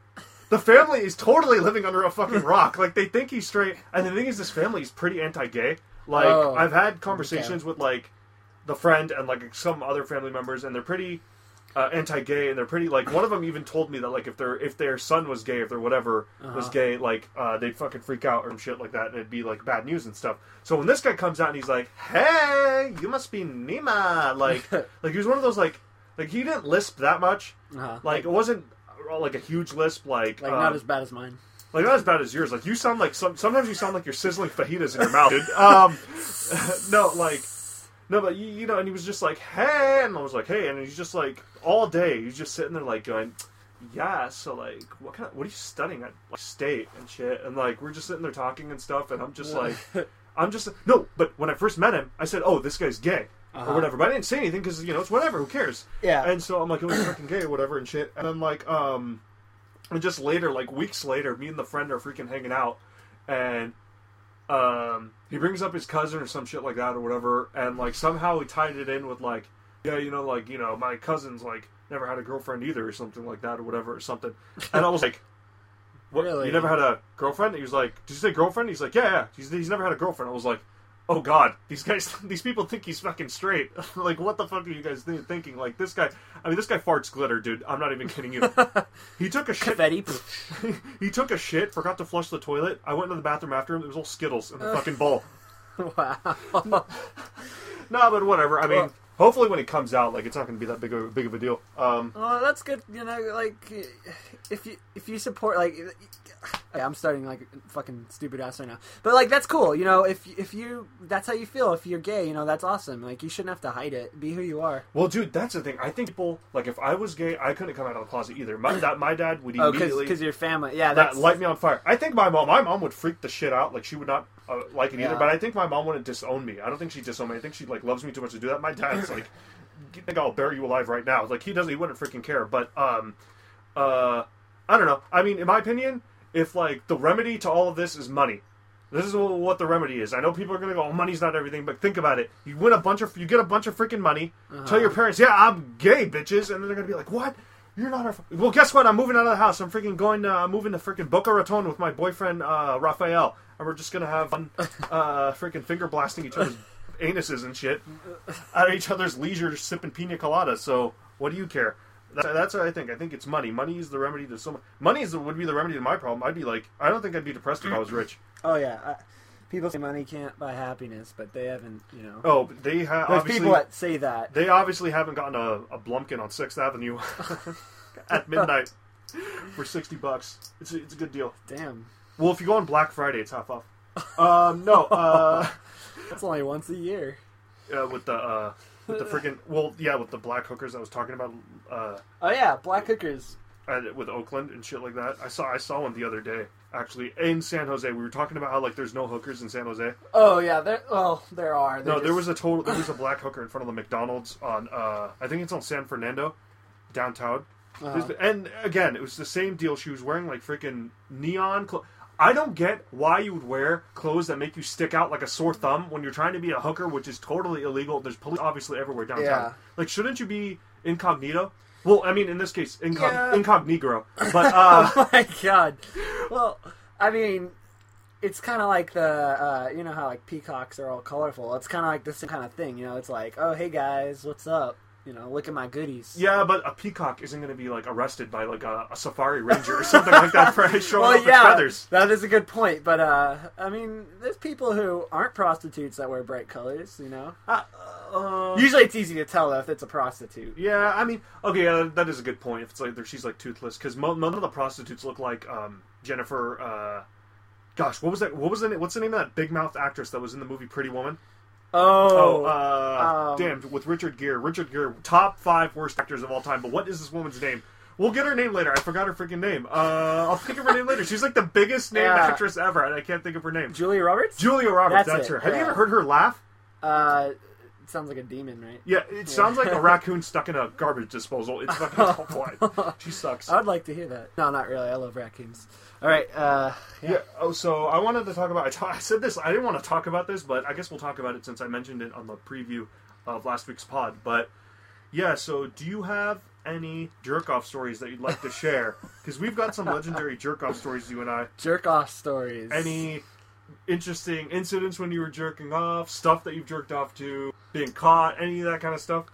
The family is totally living under a fucking rock. Like they think he's straight, and the thing is, this family is pretty anti-gay. Like Oh, I've had conversations with like the friend and like some other family members, and they're pretty uh, anti-gay, and they're pretty like one of them even told me that like if their if their son was gay, if their whatever was Uh-huh. gay, like uh, they'd fucking freak out or shit like that, and it'd be like bad news and stuff. So when this guy comes out and he's like, "Hey, you must be Nima," like like he was one of those like like he didn't lisp that much. Uh-huh. Like it wasn't like a huge lisp, like Like um, not as bad as mine. like not as bad as yours. Like you sound like some. Sometimes you sound like you're sizzling fajitas in your mouth, dude. Um, no, like no, but you, you know, and he was just like, hey, and I was like, hey, and he's just like all day, he's just sitting there like going, yeah. So like, what kind of what are you studying at like, state and shit? And like we're just sitting there talking and stuff, and I'm just like, I'm just no. But when I first met him, I said, oh, this guy's gay. Uh-huh. Or whatever, but I didn't say anything because you know it's whatever. Who cares? Yeah. And so I'm like, oh, he's fucking gay or whatever and shit. And then like, um, and just later, like weeks later, me and the friend are freaking hanging out, and um, he brings up his cousin or some shit like that or whatever, and like somehow he tied it in with like, yeah, you know, like you know, my cousin's like never had a girlfriend either or something like that or whatever or something, and I was like. What, Really? You never had a girlfriend? He was like, "Did you say girlfriend?" He's like, "Yeah, yeah." He's, he's never had a girlfriend. I was like, "Oh God, these guys, these people think he's fucking straight. like, what the fuck are you guys th- thinking? Like, this guy. I mean, this guy farts glitter, dude. I'm not even kidding you. he took a shit. Confetti. he took a shit, forgot to flush the toilet. I went into the bathroom after him. There was all Skittles in the fucking bowl. wow. No, but whatever. I mean, Well- hopefully when he comes out, like, it's not going to be that big of, big of a deal. Um, Well, that's good. You know, like if you if you support like. Yeah, I'm starting like a fucking stupid ass right now, but like that's cool. You know, if if you that's how you feel. If you're gay, you know that's awesome. Like you shouldn't have to hide it. Be who you are. well, dude, that's the thing. I think people like if I was gay, I couldn't come out of the closet either. My that my dad would Oh, immediately because your family. Yeah, that that's light me on fire. I think my mom, my mom would freak the shit out. Like she would not uh, like it either. But I think my mom wouldn't disown me. I don't think she disown me. I think she like loves me too much to do that. My dad's like, I think I'll bury you alive right now. Like he doesn't. He wouldn't freaking care. But um, uh, I don't know. I mean, in my opinion, if like the remedy to all of this is money, This is what the remedy is. I know people are gonna go, "Oh, money's not everything," but think about it. You win a bunch of, you get a bunch of freaking money. Tell your parents, "Yeah, I'm gay, bitches," and then they're gonna be like, "What? You're not our." F-. Well, guess what? I'm moving out of the house. I'm freaking going. To, I'm moving to freaking Boca Raton with my boyfriend uh, Raphael, and we're just gonna have fun, uh, freaking finger blasting each other's anuses and shit at each other's leisure, sipping pina coladas. So, what do you care? That, that's what I think. I think it's money. Money is the remedy to so much. Money is the, would be the remedy to my problem. I'd be like, I don't think I'd be depressed if I was rich. Oh yeah, I, people say money can't buy happiness, but they haven't. You know, Oh, but they have there's people that say that. They obviously haven't gotten a, a Blumpkin on Sixth Avenue at midnight for sixty bucks. It's a, it's a good deal. Damn, Well, if you go on Black Friday, it's half off. Um, no, uh, that's only once a year. uh, with the uh, with the freaking well, yeah, with the black hookers I was talking about uh, Oh yeah, black hookers. at, with Oakland and shit like that. I saw I saw one the other day actually in San Jose. We were talking about how like there's no hookers in San Jose. Oh yeah, there. Well, there are. They're No, there was a total. There was a black hooker in front of the McDonald's on. uh I think it's on San Fernando, downtown. Uh-huh. And again, it was the same deal. She was wearing like freaking neon. Clo- I don't get why you would wear clothes that make you stick out like a sore thumb when you're trying to be a hooker, which is totally illegal. There's police obviously everywhere downtown. Yeah. Like, shouldn't you be incognito? Well, I mean, in this case, incog- Yeah. incognito. But uh, oh my god. Well, I mean, it's kind of like the uh, you know how like peacocks are all colorful. It's kind of like same kind of thing. You know, it's like, oh hey guys, what's up? You know, look at my goodies. yeah, but a peacock isn't going to be like arrested by like a, a safari ranger or something like that for showing Well, off its feathers. that is a good point. But uh, I mean, there's people who aren't prostitutes that wear bright colors. You know, Uh, uh, usually it's easy to tell if it's a prostitute. Yeah, I mean, okay, yeah, that is a good point. If it's like she's like toothless, because mo- none of the prostitutes look like um, Jennifer. Uh, gosh, what was that? What was the name? What's the name of that big mouth actress that was in the movie Pretty Woman? Oh, Oh, uh, um, damn, with Richard Gere. Richard Gere, top five worst actors of all time. But what is this woman's name? We'll get her name later. I forgot her freaking name. Uh, I'll think of her name later. She's like the biggest named Yeah. actress ever, and I can't think of her name. Julia Roberts. Julia Roberts. That's That's, her. Have you ever heard her laugh? Uh, it sounds like a demon, right? Yeah, it sounds like a raccoon stuck in a garbage disposal. It's fucking awful. She sucks. I would like to hear that. No, not really. I love raccoons. All right. Uh, Yeah. Oh, so I wanted to talk about. I, ta- I said this. I didn't want to talk about this, but I guess we'll talk about it since I mentioned it on the preview of last week's pod. But yeah. So, do you have any jerk off stories that you'd like to share? Because we've got some legendary jerk off stories. You and I. jerk off stories. Any interesting incidents when you were jerking off? Stuff that you've jerked off to? Being caught? Any of that kind of stuff?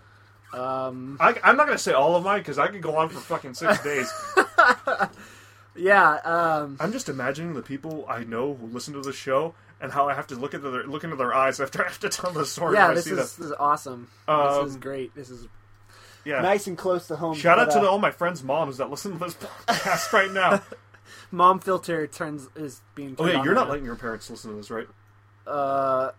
Um, I, I'm not gonna say all of mine because I could go on for fucking six days. yeah. Um, I'm just imagining the people I know who listen to the show and how I have to look at their look into their eyes after I have to tell the story. yeah. when I This see is, this is awesome. Um, this is great. This is Yeah. nice and close to home. Shout out to the, all my friends' moms that listen to this podcast right now. mom filter turns is being. oh yeah, you're not letting your parents listen to this, right? Uh,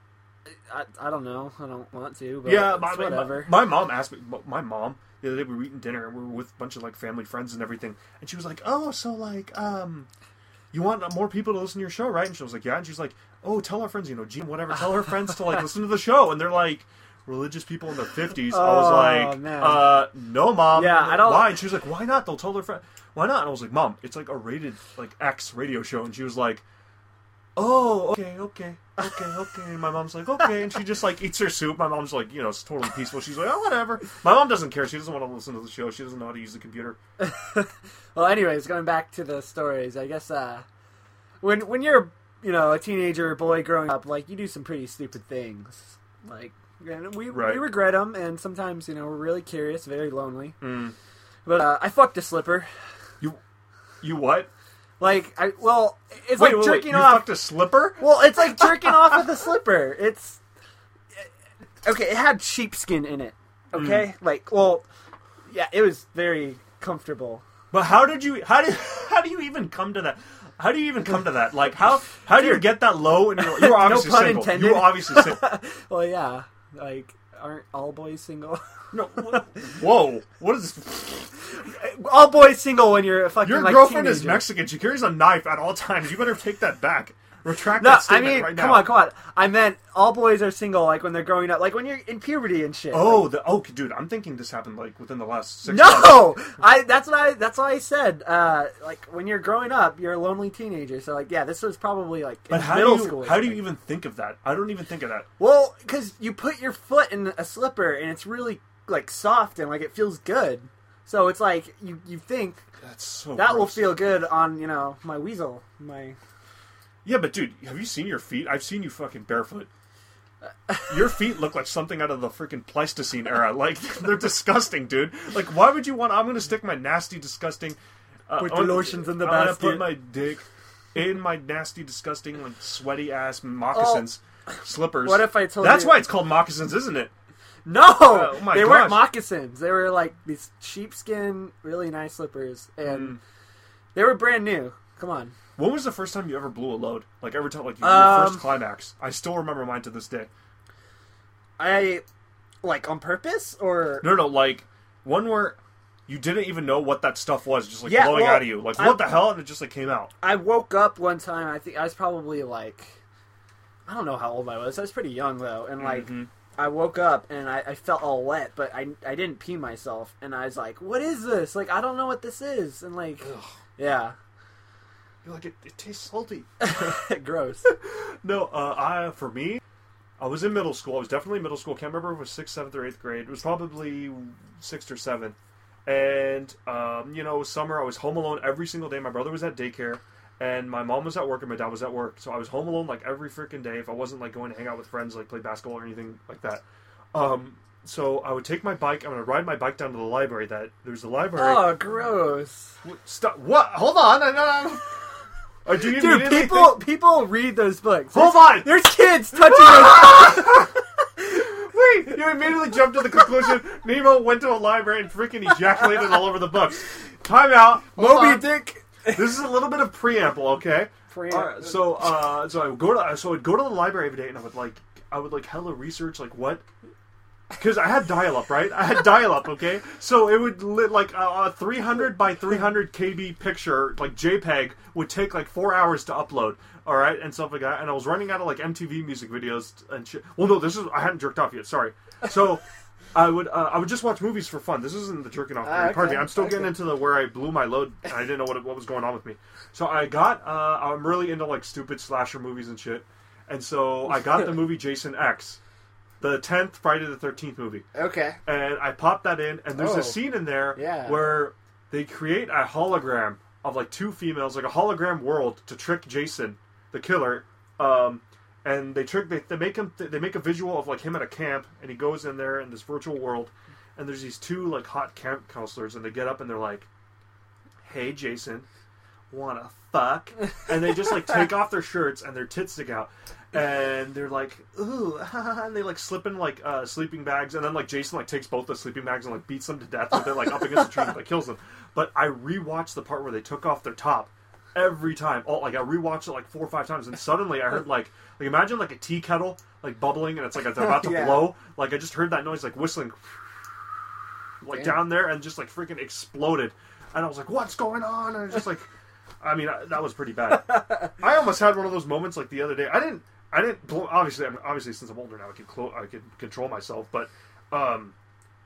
I, I don't know. I don't want to. But yeah, my, my- whatever. My, mom asked me. My mom the other day we were eating dinner and we were with a bunch of like family friends and everything, and she was like, "Oh, so like, um." You want more people to listen to your show, right? And she was like, "Yeah." And she's like, "Oh, tell our friends, you know, Gene, whatever. Tell her friends to like listen to the show." And they're like, religious people in their fifties. I was Oh, like, man. uh, no, mom. Yeah, I don't- Why? And she was like, why not? They'll tell their friend. Why not? And I was like, mom, it's like a rated like X radio show. And she was like, oh, okay, okay, okay, okay. And my mom's like, okay. And she just like eats her soup. My mom's like, you know, it's totally peaceful. She's like, oh, whatever. My mom doesn't care. She doesn't want to listen to the show. She doesn't know how to use the computer. Well, anyways, going back to the stories, I guess uh, when when you're you know a teenager boy growing up, like you do some pretty stupid things. Like we Right. we regret them, and sometimes you know we're really curious, very lonely. Mm. But uh, I fucked a slipper. You, you what? Like I well, it's Wait, like wait, wait. jerking You off. a slipper? Well, it's like jerking off with a slipper. It's okay. It had sheepskin in it. Mm. Okay, like well, yeah, it was very comfortable. But how did you? How did? How do you even come to that? How do you even come to that? Like how? How do you get that low? And you're, you were No obviously pun single. intended. You were obviously single. Well, yeah, like aren't all boys single? No. Whoa. What is this? all boys single when you're a fucking Your like, girlfriend is. Mexican. She carries a knife at all times. You better take that back. Retract No, that I mean, right now. come on, come on. I meant all boys are single, like when they're growing up, like when you're in puberty and shit. Oh, the oh, dude, I'm thinking this happened like within the last six. No, I. That's what I. That's what I said. Uh, like when you're growing up, you're a lonely teenager. So like, yeah, this was probably like But how middle do you school. how do you even think of that? I don't even think of that. Well, because you put your foot in a slipper and it's really like soft and like it feels good. So it's like you you think That's so. that will feel good on you know my weasel my. Yeah, but dude, have you seen your feet? I've seen you fucking barefoot. Your feet look like something out of the freaking Pleistocene era. Like they're disgusting, dude. Like, why would you want? I'm gonna stick my nasty, disgusting. Uh, Put the on- lotions in the I'm basket. put my dick in my nasty, disgusting, like sweaty ass moccasins, slippers. Oh. What if I told you? That's you- why it's called moccasins, isn't it? No, Oh, my they gosh. weren't moccasins. They were like these sheepskin, really nice slippers, and Mm. they were brand new. Come on. When was the first time you ever blew a load? Like every time, like your Um, first climax. I still remember mine to this day. I like on purpose or No, no, like one where you didn't even know what that stuff was, just like Yeah, blowing well, out of you. Like I- what the hell? And it just like came out. I woke up one time. I think I was probably like, I don't know how old I was. I was pretty young though, and like Mhm. I woke up and I, I felt all wet, but I I didn't pee myself, and I was like, what is this? Like I don't know what this is, and like, yeah, You're like it, it tastes salty. gross. No, uh, I for me, I was in middle school. I was definitely in middle school. Can't remember if it was sixth, seventh, or eighth grade. It was probably sixth or seventh. And um, you know, summer. I was home alone every single day. My brother was at daycare, and my mom was at work, and my dad was at work. So I was home alone like every freaking day. If I wasn't like going to hang out with friends, like play basketball or anything like that. Um, so I would take my bike. I'm gonna ride my bike down to the library. That there's a library. oh, gross. Stop! What? Hold on! I, I, Or do you Dude, people think- people read those books. Hold There's- on! There's kids touching those. Wait, you immediately jumped to the conclusion Nima went to a library and freaking ejaculated all over the books. Time out. Hold Moby on. Dick. This is a little bit of preamble, okay? Preamble. Alright, so, uh, so I would go to so I'd go to the library every day, and I would like I would like hella research like what. Because I had dial up, right? I had dial up, okay? So it would lit like a, a 300 by 300 KB picture, like JPEG, would take like four hours to upload, all right, and stuff like that. And I was running out of like MTV music videos and shit. Well, no, this is I hadn't jerked off yet. Sorry. So I would uh, I would just watch movies for fun. This isn't the jerking off. Ah, part. Pardon me. I'm still getting into the where I blew my load. And I didn't know what what was going on with me. So I got uh, I'm really into like stupid slasher movies and shit. And so I got the movie Jason X, the tenth Friday the Thirteenth movie, Okay. and I popped that in. And there's Oh. a scene in there Yeah. where they create a hologram of like two females, like a hologram world, to trick Jason, the killer. Um, and they trick they, they make him they make a visual of like him at a camp, and he goes in there in this virtual world, and there's these two like hot camp counselors, and they get up and they're like, "Hey, Jason." Wanna fuck? And they just like take off their shirts and their tits stick out, and they're like, ooh, and they like slip in like uh, sleeping bags, and then like Jason like takes both the sleeping bags and like beats them to death with it like up against the tree and like kills them. But I rewatched the part where they took off their top every time. Oh, like I rewatched it like four or five times, and suddenly I heard like like imagine like a tea kettle like bubbling and it's like it's about to Yeah. blow. Like I just heard that noise like whistling like Damn. down there and just like freaking exploded. And I was like, "What's going on?" And it's just like, I mean, I, that was pretty bad. I almost had one of those moments like the other day. I didn't, I didn't. blow- Obviously, I'm, obviously, since I'm older now, I can clo- I can control myself. But um,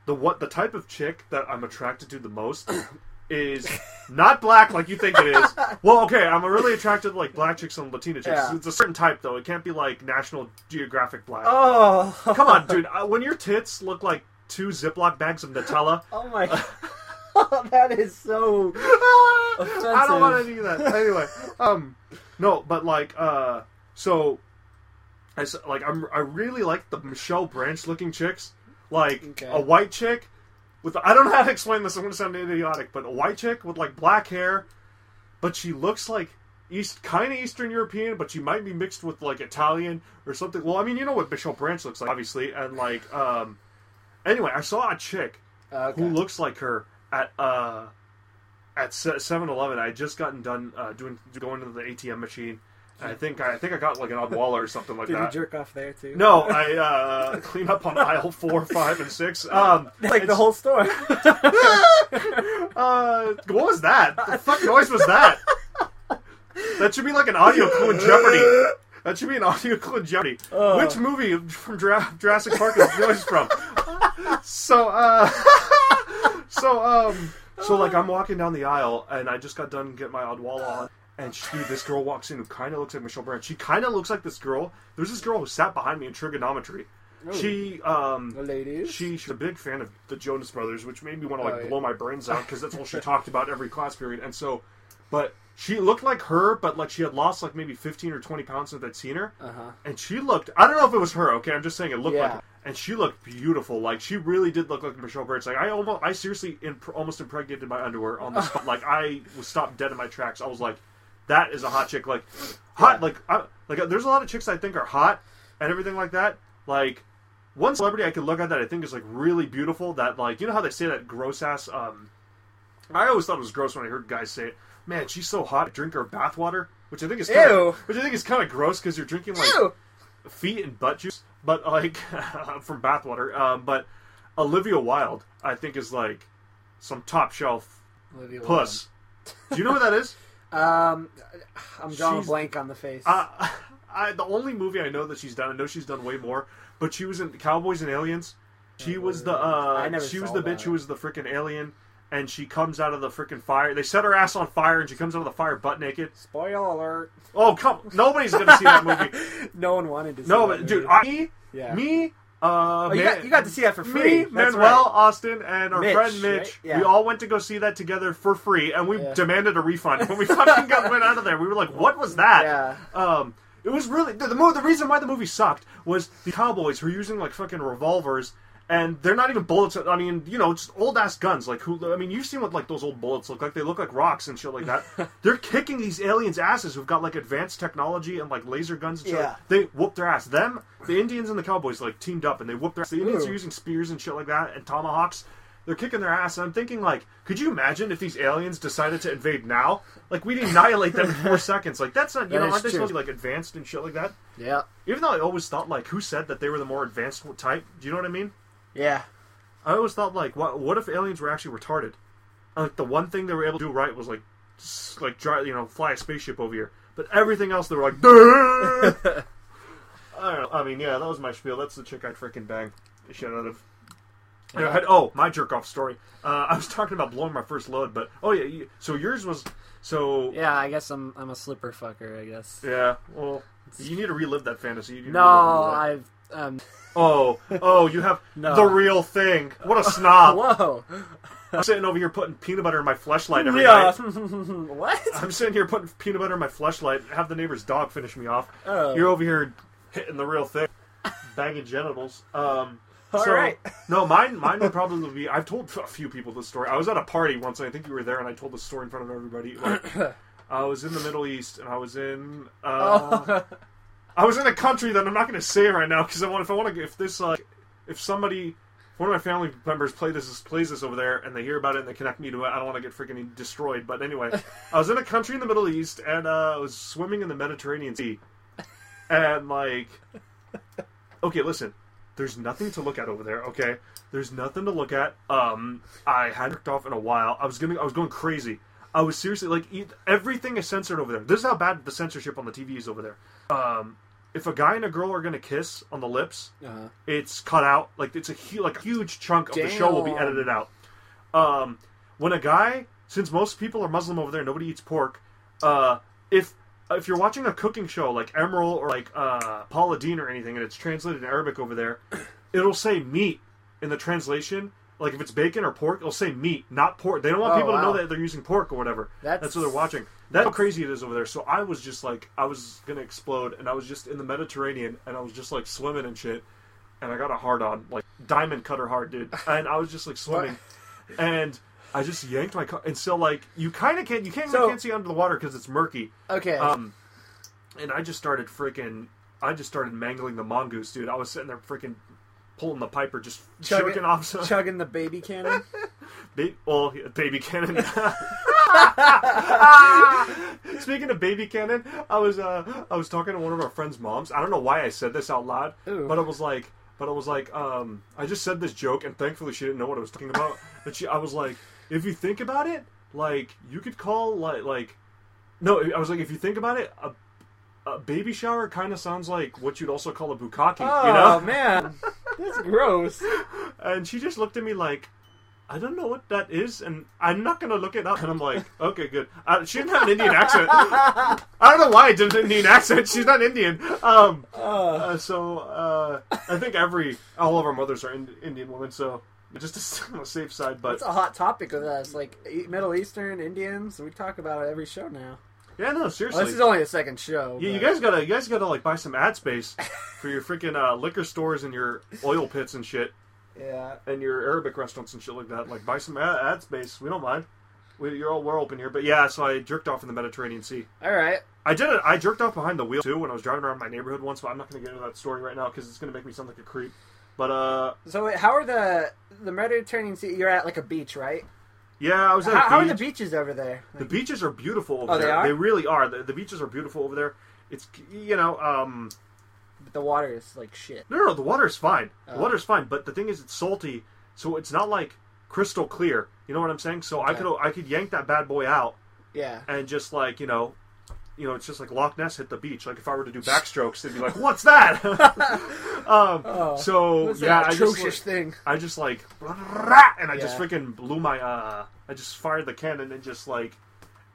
the what the type of chick that I'm attracted to the most is not black like you think it is. Well, okay, I'm really attracted to like black chicks and Latina chicks. Yeah. It's a certain type though. It can't be like National Geographic black. Oh. Come on, dude. Uh, when your tits look like two Ziploc bags of Nutella. Oh my. that is so. I don't want to do that. Anyway, um, no, but like, uh, so, I s- like, I'm I really like the Michelle Branch looking chicks, like Okay. a white chick with I don't know how to explain this. I'm going to sound idiotic, but a white chick with like black hair, but she looks like East, kind of Eastern European, but she might be mixed with like Italian or something. Well, I mean, you know what Michelle Branch looks like, obviously, and like, um, anyway, I saw a chick Okay. who looks like her at uh at 7-Eleven. I had just gotten done uh, doing going to the ATM machine. I think I think I got like an Odwalla or something like Did you that. jerk off there too? No, I uh, clean up on aisle four, five, and six. Um, Like the whole store. Uh, what was that? The fuck noise was that? That should be like an audio clue in Jeopardy. That should be an audio clue in Jeopardy. Oh. Which movie from Jura- Jurassic Park is Joyce from? So, uh, so, um, so like I'm walking down the aisle and I just got done getting my Odwalla on. And she, this girl walks in who kind of looks like Michelle Branch. She kind of looks like this girl. There's this girl who sat behind me in trigonometry. She, um, The ladies. she, she's a big fan of the Jonas Brothers, which made me want to like Oh, yeah. blow my brains out because that's all she talked about every class period. And so, but she looked like her, but like she had lost like maybe fifteen or twenty pounds since I'd seen her. Uh-huh. And she looked. I don't know if it was her. Okay, I'm just saying it looked Yeah. like. Her. And she looked beautiful. Like she really did look like Michelle Branch. Like I almost, I seriously imp- almost impregnated my underwear on the spot. like I was stopped dead in my tracks. I was like, that is a hot chick. Like hot. Like I, like there's a lot of chicks I think are hot and everything like that. Like one celebrity I could look at that I think is like really beautiful. That like you know how they say that gross ass. Um, I always thought it was gross when I heard guys say it. Man, she's so hot. Drink her bathwater, which I think is kinda, Ew. which I think is kind of gross because you're drinking like Ew. feet and butt juice, but like from bathwater. Um, but Olivia Wilde, I think, is like some top shelf Olivia puss. Do you know who that is? Um, I'm drawing She's- a blank on the face. Uh, I, the only movie I know that she's done, I know she's done way more, but she was in Cowboys and Aliens. She was the I uh, never she was the bitch that. who was the freaking alien, and she comes out of the freaking fire. They set her ass on fire, and she comes out of the fire butt naked. Spoiler alert. Oh come, nobody's gonna see that movie. No one wanted to see No, that but dude. I, me, Yeah. me, uh, Oh, you, man- got, you got to see that for free. Me, That's Manuel, right. Austin, and our Mitch, friend Mitch, right? Yeah. we all went to go see that together for free, and we Yeah. demanded a refund when we fucking got went out of there. We were like, "What was that?" Yeah. Um, it was really the, the, mo- the reason why the movie sucked was the cowboys who were using like fucking revolvers. And they're not even bullets. I mean, you know, just old ass guns. Like who? I mean, you've seen what like those old bullets look like. They look like rocks and shit like that. they're kicking these aliens' asses who've got like advanced technology and like laser guns and shit. Yeah. They whoop their ass. Them, the Indians and the Cowboys, like teamed up and they whoop their ass. The Indians Ooh. are using spears and shit like that and tomahawks. They're kicking their ass. And I'm thinking, like, could you imagine if these aliens decided to invade now? Like, we'd annihilate them in four seconds. Like, that's not, you That know, aren't they true. supposed to be, like, advanced and shit like that? Yeah. Even though I always thought, like, who said that they were the more advanced type? Do you know what I mean? Yeah. I always thought, like, what, what if aliens were actually retarded? And, like, the one thing they were able to do right was, like, s- like, dry, you know, fly a spaceship over here. But everything else, they were like, "Duh!" I don't know. I mean, yeah, that was my spiel. That's the chick I'd freaking bang the shit out of. Yeah, I had- oh, my jerk off story. Uh, I was talking about blowing my first load, but oh yeah. You, so yours was so Yeah, I guess I'm I'm a slipper fucker. I guess. yeah. Well, you need to relive that fantasy. You need to No, relive that. I've um. Oh, oh, you have No. the real thing. What a snob! Whoa. I'm sitting over here putting peanut butter in my fleshlight every Yeah. night. what? I'm sitting here putting peanut butter in my fleshlight. Have the neighbor's dog finish me off. Oh. You're over here hitting the real thing, banging genitals. Um, All so, right. No, mine mine would probably be. I've told a few people this story. I was at a party once, and I think you were there, and I told the story in front of everybody. Like, I was in the Middle East, and I was in. Uh, Oh. I was in a country that I'm not going to say right now because I want if I want to if this like if somebody one of my family members play this plays this over there and they hear about it and they connect me to it I don't want to get freaking destroyed but anyway. I was in a country in the Middle East and uh, I was swimming in the Mediterranean Sea. And like okay listen there's nothing to look at over there okay? There's nothing to look at. Um I hadn't jerked off in a while. I was gonna I was going crazy. I was seriously like everything is censored over there. This is how bad the censorship on the TV is over there. Um if a guy and a girl are gonna kiss on the lips Uh-huh. it's cut out. Like it's a hu- like a huge chunk of the show will be edited out. Um when a guy since most people are muslim over there nobody eats pork uh if if you're watching a cooking show like Emeril or like uh paula Deen or anything and it's translated in arabic over there it'll say meat in the translation like if it's bacon or pork it'll say meat not pork. They don't want Oh, people to know that they're using pork or whatever. That's- that's what they're watching. That's how crazy it is over there. So i was just like i was gonna explode and i was just in the mediterranean and i was just like swimming and shit and i got a hard on. Like diamond cutter hard dude. And i was just like swimming. And i just yanked my car. And so like you kind of can't you can't So- you can't see under the water because it's murky. Okay. um and i just started freaking i just started mangling the mongoose dude. I was sitting there freaking pulling the piper just Chugging- choking off some chugging the baby cannon. Ba- well, baby cannon. Speaking of baby cannon, I was uh, I was talking to one of our friends' moms. I don't know why I said this out loud, Ooh. but it was like, but it was like, um, I just said this joke, and thankfully she didn't know what I was talking about. But she, I was like, if you think about it, like you could call like like No, I was like, if you think about it, a, a baby shower kind of sounds like what you'd also call a bukkake, Oh you know? man, that's gross. And she just looked at me like, I don't know what that is, and I'm not gonna look it up. And I'm like, okay, good. Uh, she didn't have an Indian accent. I don't know why I did an Indian accent. She's not Indian. Um, uh, so uh, I think every all of our mothers are in, Indian women, so just to stay on the safe side. But It's a hot topic with us, like Middle Eastern Indians. We talk about it every show now. Yeah, no, seriously. this is only the second show. Yeah, you guys gotta, you guys gotta like buy some ad space for your freaking uh, liquor stores and your oil pits and shit, Yeah. and your Arabic restaurants and shit like that. Like, buy some ad, ad space. We don't mind. We, you're all we're open here. But yeah, so I jerked off in the Mediterranean Sea. All right. I did it. I jerked off behind the wheel too when I was driving around my neighborhood once. But I'm not gonna get into that story right now because it's gonna make me sound like a creep. But uh, So wait, how are the the Mediterranean Sea? You're at like a beach, right? Yeah, I was at How, how are the beaches over there? The beaches are beautiful over Oh, they there. are? They really are. The, the beaches are beautiful over there. It's you know um the water is like shit. No, no, no, the is fine. The water is fine, but the thing is, it's salty, so it's not like crystal clear. You know what I'm saying? So I could I could yank that bad boy out Yeah. and just like you know, you know, it's just like Loch Ness hit the beach. Like if I were to do backstrokes, they'd be like, "What's that?" um, Oh, so yeah, I just like, thing? I just like and I just freaking blew my uh, I just fired the cannon and just like,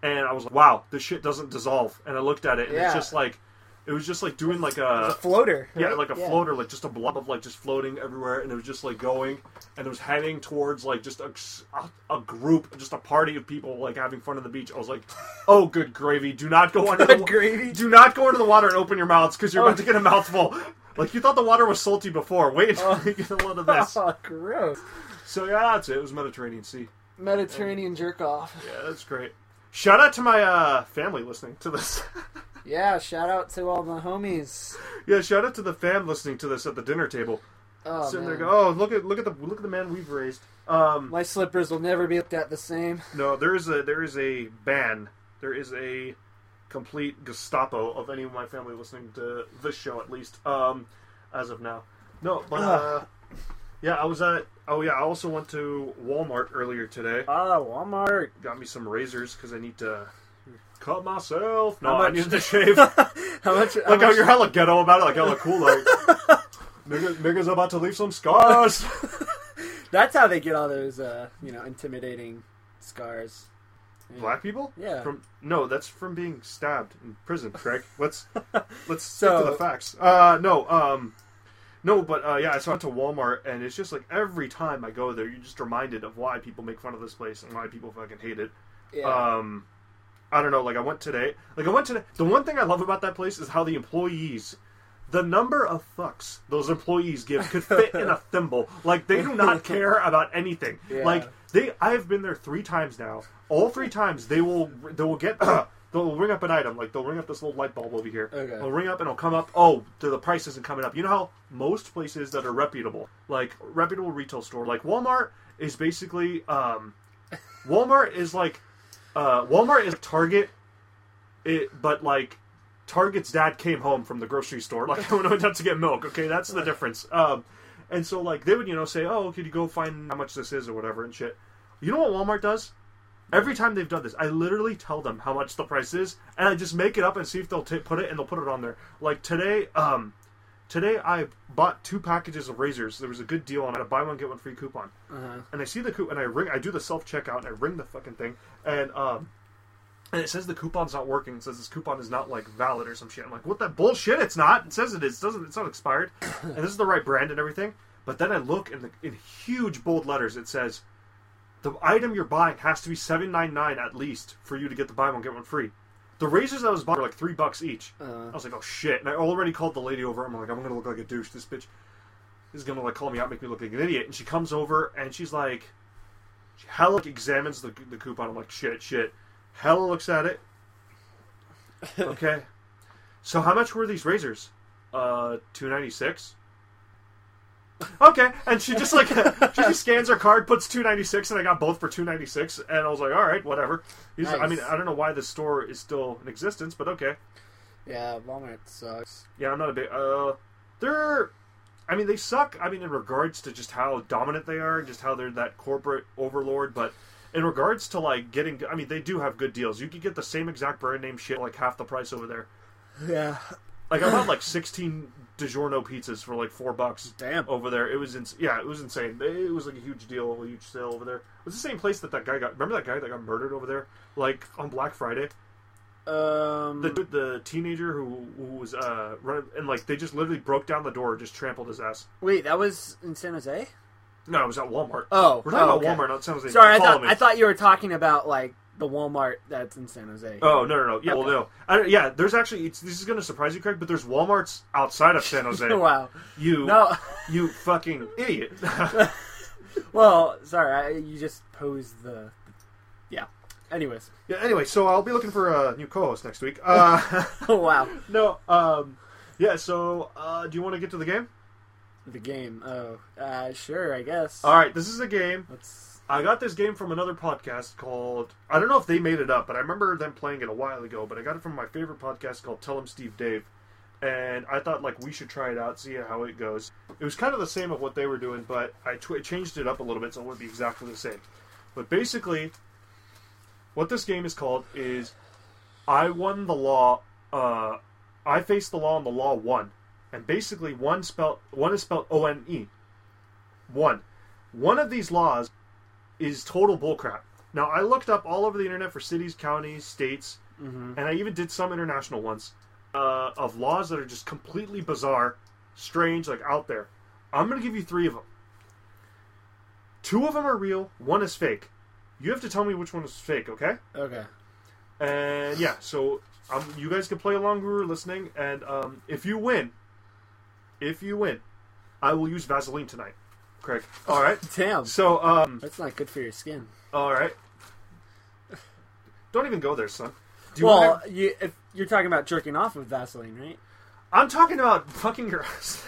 and I was like, "Wow, this shit doesn't dissolve." And I looked at it, and Yeah. it's just like. It was just like doing like a a floater. yeah, like a floater, like just a blob of like just floating everywhere, and it was just like going, and it was heading towards like just a, a, a group, just a party of people like having fun on the beach. I was like, "Oh, good gravy! Do not go under Good the gravy. Do not go into the water and open your mouths because you're Oh. about to get a mouthful." Like you thought the water was salty before. Wait until you get a lot of this. Oh, gross. So yeah, that's it. It was Mediterranean Sea. Mediterranean jerk off. Yeah, that's great. Shout out to my uh, family listening to this. Yeah, shout out to all the homies. yeah, shout out to the fam listening to this at the dinner table. Oh, Sitting man. there, go, oh look at look at the look at the man we've raised. Um, My slippers will never be looked at the same. No, there is a there is a ban. There is a complete Gestapo of any of my family listening to this show, at least um, as of now. No, but uh, yeah, I was at. Oh yeah, I also went to Walmart earlier today. Oh, Walmart. Got me some razors because I need to cut myself. No, I much- need to shave. How much? How like how much you're hella ghetto about it, like hella cool, like. Nigga, nigga's about to leave some scars. That's how they get all those, uh, you know, intimidating scars. Yeah. Black people? Yeah. From no, that's from being stabbed in prison, Craig. Let's let's So- stick to the facts. Uh, no, um, no, but uh, yeah, I saw it to Walmart, and it's just like every time I go there, you're just reminded of why people make fun of this place and why people fucking hate it. Yeah. Um, I don't know. Like I went today. Like I went today. The one thing I love about that place is how the employees. The number of fucks those employees give could fit in a thimble. Like they do not care about anything. Yeah. Like they, I have been there three times now. All three times they will, they will get, they'll ring up an item. Like they'll ring up this little light bulb over here. Okay. They'll ring up and it'll come up. Oh, the, the price isn't coming up. You know how most places that are reputable, like reputable retail store, like Walmart, is basically, um, Walmart is like, uh, Walmart is Target, it, but like Target's dad came home from the grocery store, like I went out to get milk. Okay, that's the difference. Um, and so like they would you know say, oh, could you go find how much this is or whatever and shit. You know what Walmart does? Every time they've done this, I literally tell them how much the price is, and I just make it up and see if they'll t- put it, and they'll put it on there. Like today, um, today I bought two packages of razors. There was a good deal on it, a buy one get one free coupon uh-huh. and I see the coupon, and I ring, I do the self checkout, and I ring the fucking thing, and um, and it says the coupon's not working. It says this coupon is not like valid or some shit. I'm like, what that bullshit? It's not. It says it is. It doesn't. It's not expired, and this is the right brand and everything. But then I look, and in huge bold letters, it says the item you're buying has to be seven nine nine at least for you to get the buy one get one free. The razors I was buying were like three bucks each. Uh. I was like, oh shit! And I already called the lady over. I'm like, I'm gonna look like a douche. This bitch is gonna like call me out, make me look like an idiot. And she comes over and she's like, she hella like, examines the the coupon. I'm like, shit, shit. Hella looks at it. Okay. so how much were these razors? Uh, two ninety six. Okay, and she just like she just scans her card, puts two ninety six, and I got both for two ninety six, and I was like, all right, whatever. He's, I mean, I don't know why the store is still in existence, but okay. Yeah, Walmart sucks. Yeah, I'm not a big. Uh, they're. I mean, they suck. I mean, in regards to just how dominant they are, just how they're that corporate overlord. But in regards to like getting, I mean, they do have good deals. You could get the same exact brand name shit like half the price over there. Yeah. Like I bought like sixteen DiGiorno pizzas for like four bucks. Damn. Over there, it was ins- yeah, it was insane. It was like a huge deal, a huge sale over there. It was the same place that that guy got. Remember that guy that got murdered over there, like on Black Friday. Um. The the teenager who, who was uh running and like they just literally broke down the door, just trampled his ass. wait, that was in San Jose. No, it was at Walmart. Oh, we're talking oh, about okay. Walmart, not San Jose. Sorry, I thought. I thought you were talking about like the Walmart that's in San Jose. Oh no no no yeah Okay. well no I, yeah there's actually it's, this is gonna surprise you Craig but there's WalMarts outside of San Jose wow. you No. you fucking idiot Well, sorry, I, you just posed the. Yeah. Anyways. yeah anyway so I'll be looking for a new co-host next week uh, Oh wow. no um yeah so uh, do you want to get to the game The game. Oh, uh, sure. I guess. all right this is a game Let's. I got this game from another podcast called I don't know if they made it up but I remember them playing it a while ago but I got it from my favorite podcast called Tell 'em Steve Dave and I thought like we should try it out, see how it goes. It was kind of the same of what they were doing, but I tw- changed it up a little bit so it wouldn't be exactly the same. But basically, what this game is called is I won the law. Uh, I faced the law, and the law won. And basically, one spelled one is spelled O N E. One. One of these laws is total bullcrap. Now I looked up all over the internet for cities, counties, states, and I even did some international ones uh, of laws that are just completely bizarre, strange, like out there. I'm going to give you three of them. Two of them are real, one is fake. You have to tell me which one is fake, okay? Okay. And yeah, so um, you guys can play along who are listening, and um, if you win, if you win, I will use Vaseline tonight, Craig. All right. Damn. So um, That's not good for your skin. all right. Don't even go there, son. Do you well, wanna- you if you're talking about jerking off with Vaseline, right? I'm talking about fucking your ass.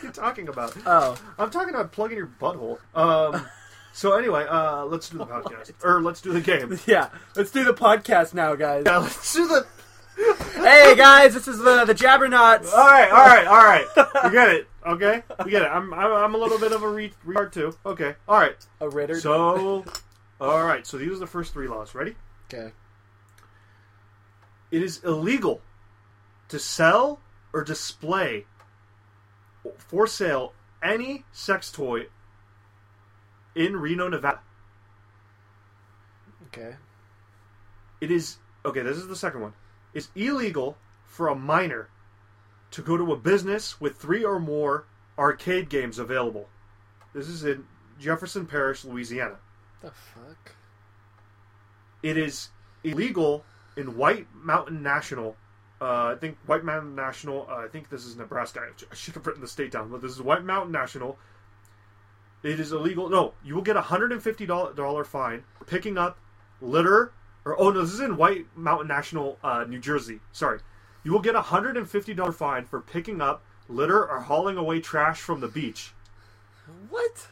what are talking about? Oh. I'm talking about plugging your butthole. Um. So anyway, uh, let's do the podcast, or let's do the game. Yeah. Let's do the podcast now, guys. Yeah, let's do the. hey guys, this is the the Jabbernauts. All right, all right, all right. We get it. Okay, we get it. I'm I'm, I'm a little bit of a re- retard too. Okay, all right. A Ritter. So, all right. So these are the first three laws. Ready? okay. It is illegal to sell or display for sale any sex toy in Reno, Nevada. Okay. It is okay. This is the second one. It's illegal for a minor to go to a business with three or more arcade games available. This is in Jefferson Parish, Louisiana. The fuck. It is illegal in White Mountain National. Uh, I think White Mountain National. Uh, I think this is Nebraska. I should have written the state down, but this is White Mountain National. It is illegal. No, you will get a hundred and fifty dollar fine picking up litter. Or oh no, this is in White Mountain National, uh, New Jersey. Sorry, you will get a hundred and fifty dollar fine for picking up litter or hauling away trash from the beach. What?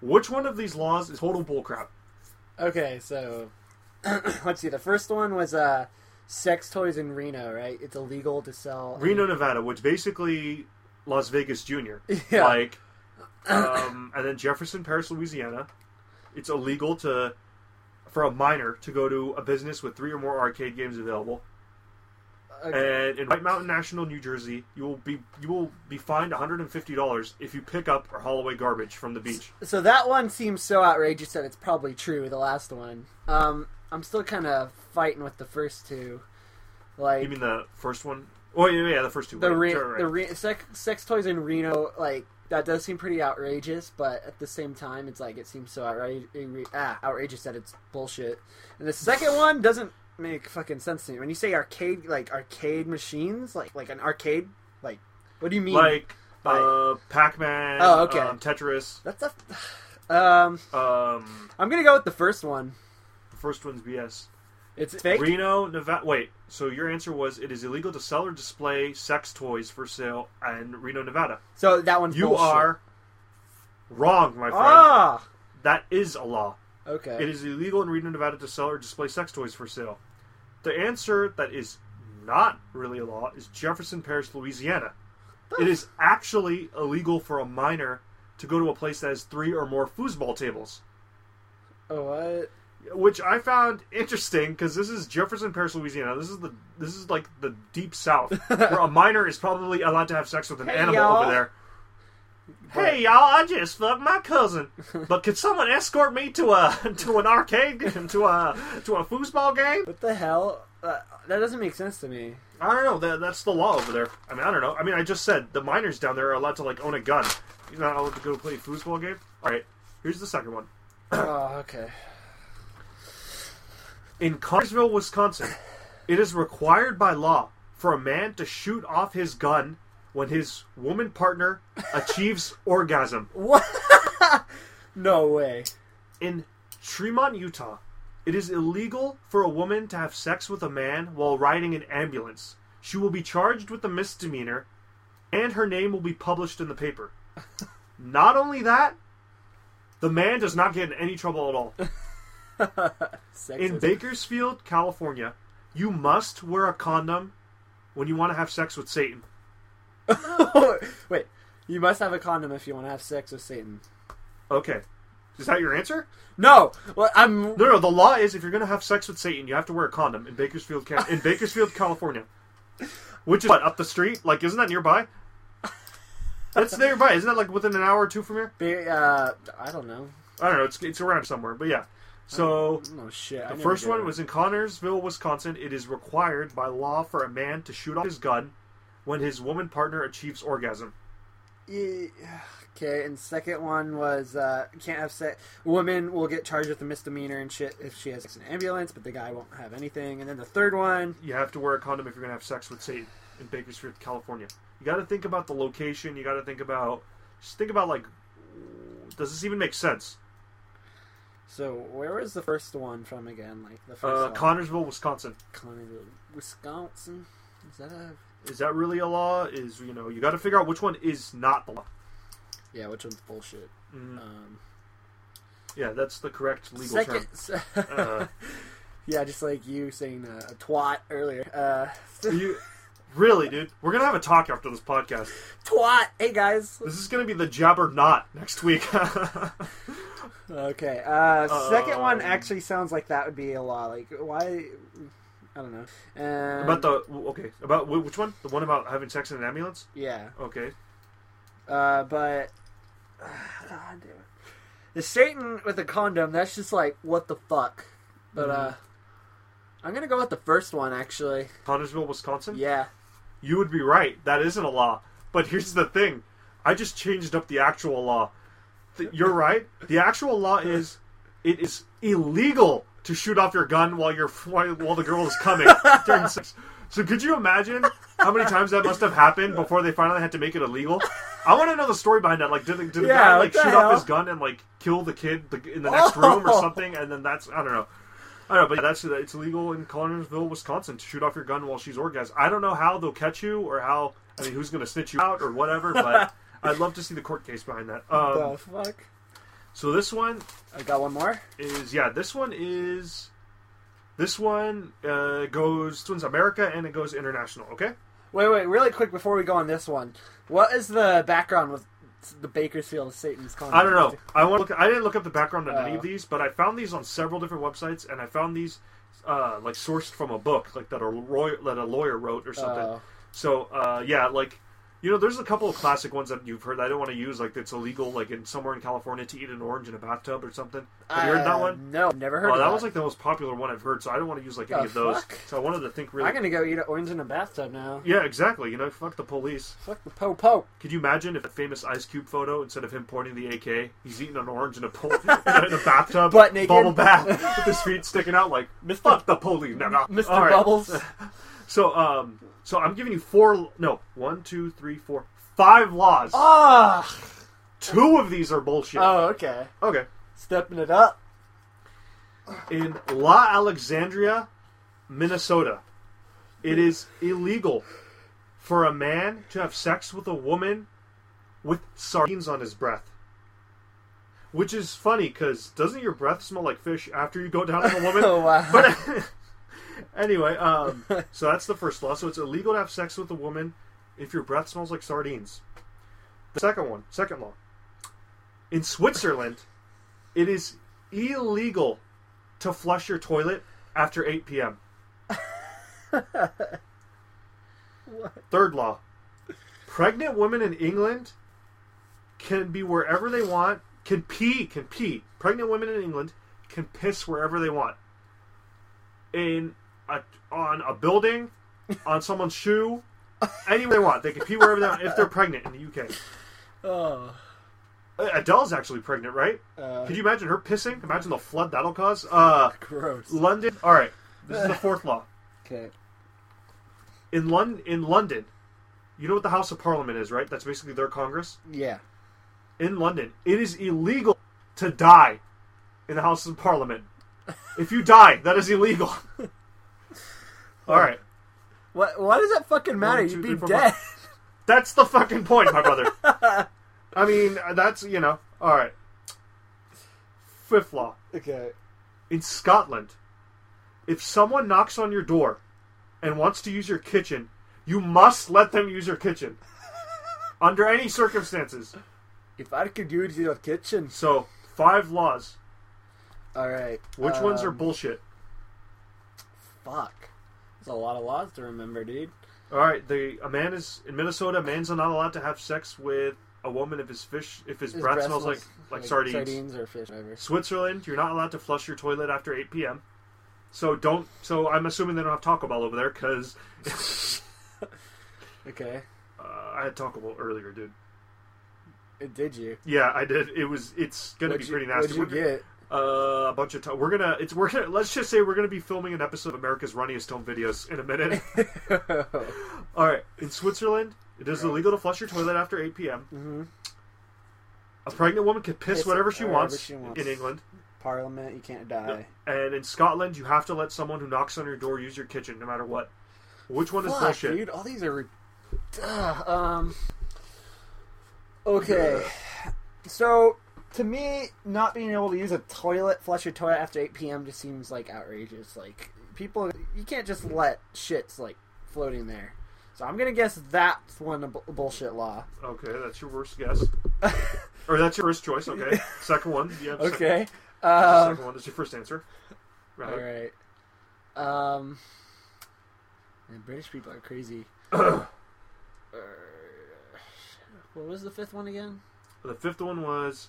Which one of these laws is total bullcrap? Okay, so let's see. The first one was uh, sex toys in Reno, right? It's illegal to sell. Reno, Nevada, which basically Las Vegas Junior. Yeah. Like, um, and then Jefferson Parish, Louisiana. It's illegal to for a minor to go to a business with three or more arcade games available. Okay. And in White Mountain National, New Jersey, you will be you will be fined one hundred and fifty dollars if you pick up or haul away garbage from the beach. So that one seems so outrageous that it's probably true. The last one. Um, I'm still kind of fighting with the first two. Like You mean the first one? Oh yeah, yeah, the first two. the right, re- right. the re- sex, sex toys in Reno, like that does seem pretty outrageous, but at the same time, it's like it seems so outrageous, ah, outrageous that it's bullshit. And the second one doesn't make fucking sense to me. When you say arcade, like arcade machines, like like an arcade, like what do you mean? like by- uh, Pac-Man. Oh, okay. um, Tetris. that's a. Um, Um, I'm gonna go with the first one. the first one's BS. It's fake. Reno, Nevada. Wait, so your answer was it is illegal to sell or display sex toys for sale in Reno, Nevada. so that one's You bullshit. are wrong, my friend. ah That is a law. Okay. It is illegal in Reno, Nevada to sell or display sex toys for sale. The answer that is not really a law is Jefferson Parish, Louisiana. It is actually illegal for a minor to go to a place that has three or more foosball tables. Oh what? which I found interesting because this is Jefferson Parish, Louisiana. This is the this is like the deep south, where a minor is probably allowed to have sex with an Hey, animal y'all. over there. Hey y'all, I just fucked my cousin, but could someone escort me to a to an arcade to a to a foosball game? What the hell? Uh, that doesn't make sense to me. I don't know. That, that's the law over there. I mean, I don't know. I mean, I just said the minors down there are allowed to like own a gun. You're not allowed to go play a foosball game. All right, here's the second one. oh, okay. In Connorsville, Wisconsin, it is required by law for a man to shoot off his gun when his woman partner achieves orgasm. What? no way. In Tremont, Utah, it is illegal for a woman to have sex with a man while riding an ambulance. She will be charged with a misdemeanor, and her name will be published in the paper. Not only that, the man does not get in any trouble at all. In Bakersfield, California, you must wear a condom when you want to have sex with Satan. Wait, you must have a condom if you want to have sex with Satan. Okay. Is that your answer? No, well, I'm. No, no. The law is if you're going to have sex with Satan, you have to wear a condom in Bakersfield, Ca- in Bakersfield, California, which is what up the street. Like, isn't that nearby? That's nearby. Isn't that like within an hour or two from here? Be, uh, I don't know. I don't know. It's it's around somewhere, but yeah. So No shit. The first one it. was in Connorsville, Wisconsin. It is required by law for a man to shoot off his gun when his woman partner achieves orgasm. Yeah, Okay, and second one was uh, can't have sex. Woman will get charged with a misdemeanor and shit if she has sex in an ambulance, but the guy won't have anything. And then the third one, You have to wear a condom if you're to have sex with Satan in Bakersfield, California. You got to think about the location. You got to think about just think about like, does this even make sense? so where was the first one from again? Like the first Uh, one, Connorsville, Wisconsin. Connorsville, Wisconsin. Is that a Is that really a law? Is you know you got to figure out which one is not the law. yeah? Which one's bullshit? Mm, Um, yeah, that's the correct legal second, term. Uh, yeah, just like you saying uh, a twat earlier. Uh, you really, dude? We're gonna have a talk after this podcast. twat. Hey guys. This is gonna be the jabber not next week. Okay. Uh, second one Um, actually sounds like that would be a law. Like why? I don't know. Um, about the okay about which one? The one about having sex in an ambulance? yeah. Okay. Uh, but God damn it. the Satan with the condom. That's just like what the fuck. But uh, I'm gonna go with the first one actually. Connorsville, Wisconsin. Yeah. You would be right. That isn't a law. But here's the thing. I just changed up the actual law. You're right. The actual law is it is illegal to shoot off your gun while you're while, the girl is coming during sex. So could you imagine how many times that must have happened before they finally had to make it illegal? I want to know the story behind that. Like, did the, did the Yeah, guy like the shoot hell? off his gun and like kill the kid in the next room or Oh. something? And then that's I don't know. I don't know, but that's it's illegal in Connorsville, Wisconsin, to shoot off your gun while she's orgasmed. I don't know how they'll catch you or how. I mean, who's going to snitch you out or whatever. But I'd love to see the court case behind that. Um, the fuck. So this one I got one more. is yeah. This one is. This one uh, goes. This one's America and it goes international. Okay. Wait, wait, really quick before we go on this one. What is the background with the Bakersfield Satan's condom? I don't know. I want. Look, I didn't look up the background on any Oh. of these, but I found these on several different websites, and I found these uh, like sourced from a book, like that a lawyer, that a lawyer wrote or something. Oh. So uh, yeah, like you know, there's a couple of classic ones that you've heard. That I don't want to use, like it's illegal, like in somewhere in California to eat an orange in a bathtub or something. Have you heard that Uh, one? No, never heard Oh, of that that. was like the most popular one I've heard. So I don't want to use like any The of those. fuck? So I wanted to think really. I'm gonna go eat an orange in a bathtub now. Yeah, exactly. You know, fuck the police. Fuck the po po. Could you imagine if a famous Ice Cube photo, instead of him pointing the AK, he's eating an orange in a, in a, bathtub, Butt naked. bubble bath, with his feet sticking out like, Mr. fuck the police. No, no. Mr. Right. Bubbles. So, um, so I'm giving you four, no, one, two, three, four, five laws. Ah. Two of these are bullshit. Oh, okay. Okay. Stepping it up. In La Alexandria, Minnesota, it is illegal for a man to have sex with a woman with sardines on his breath. Which is funny because doesn't your breath smell like fish after you go down on a woman? Oh, wow. But anyway, um, so that's the first law. So it's illegal to have sex with a woman if your breath smells like sardines. The second one, second law. In Switzerland, it is illegal to flush your toilet after 8 p.m. Third law. Pregnant women in England can be wherever they want, can pee, can pee. Pregnant women in England can piss wherever they want. In a, on a building, on someone's shoe, anywhere they want. They can pee wherever they want if they're pregnant in the UK. Oh. Adele's actually pregnant, right? Uh, Could you imagine her pissing? Imagine the flood that'll cause. Uh, gross. London. All right, this is the fourth law. Okay. In London, in London, you know what the House of Parliament is, right? That's basically their Congress. Yeah. In London, it is illegal to die in the House of Parliament. If you die, that is illegal. All right, What? Why does that fucking matter? One, two, You'd be three, four, dead. that's the fucking point, my brother. I mean, that's you know. All right. Fifth law. okay. in Scotland, if someone knocks on your door and wants to use your kitchen, you must let them use your kitchen under any circumstances. If I could use your kitchen. So, five laws. All right. Which ones are um, bullshit? Fuck. There's a lot of laws to remember, dude. All right, the a man is in Minnesota. A man's not allowed to have sex with a woman if his fish if his, His breath, breath smells like like, sardines. Sardines or fish, whatever. Switzerland, you're not allowed to flush your toilet after 8 p.m. So don't. So I'm assuming they don't have Taco Bell over there because Okay. uh, I had Taco Bell earlier, dude. Did you? Yeah, I did. It was. It's gonna What'd be you- pretty nasty. What'd you We're- get? Uh, a bunch of time. We're gonna. It's. We're gonna. Let's just say we're gonna be filming an episode of America's Runniest Home Videos in a minute. All right. In Switzerland, it is illegal to flush your toilet after 8 p.m. Mhm. A pregnant woman can piss Piss whatever she, wants she wants. in England. Parliament, you can't die. And in Scotland, you have to let someone who knocks on your door use your kitchen, no matter what. Which one is bullshit? dude. All these are. re- Ugh, um. Okay. So, to me, not being able to use a toilet, flush your toilet after 8 p.m. just seems like outrageous. Like, people. You can't just let shits, like, floating there. So, I'm gonna guess that's one a bu- bullshit law. Okay, that's your worst guess. or that's your first choice. Okay. Second one. Yeah. Okay. Second, Um, second one is your first answer. Right. all right. Um. Man, British people are crazy. Uh, what was the fifth one again? The fifth one was